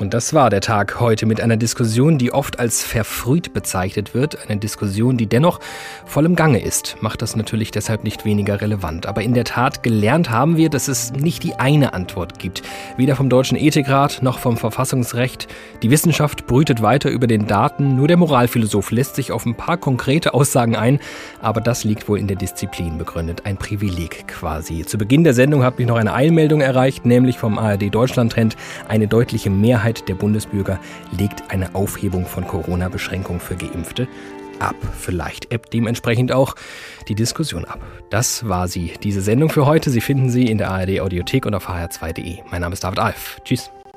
Und das war der Tag heute mit einer Diskussion, die oft als verfrüht bezeichnet wird. Eine Diskussion, die dennoch voll im Gange ist. Macht das natürlich deshalb nicht weniger relevant. Aber in der Tat gelernt haben wir, dass es nicht die eine Antwort gibt. Weder vom Deutschen Ethikrat noch vom Verfassungsrecht. Die Wissenschaft brütet weiter über den Daten. Nur der Moralphilosoph lässt sich auf ein paar konkrete Aussagen ein. Aber das liegt wohl in der Disziplin begründet. Ein Privileg quasi. Zu Beginn der Sendung hat mich noch eine Eilmeldung erreicht, nämlich vom ARD Deutschland Trend. Eine deutliche Mehrheit Mehrheit der Bundesbürger legt eine Aufhebung von Corona-Beschränkungen für Geimpfte ab. Vielleicht ebbt dementsprechend auch die Diskussion ab. Das war sie, diese Sendung für heute. Sie finden sie in der ARD Audiothek und auf hr2.de. Mein Name ist David Alf. Tschüss.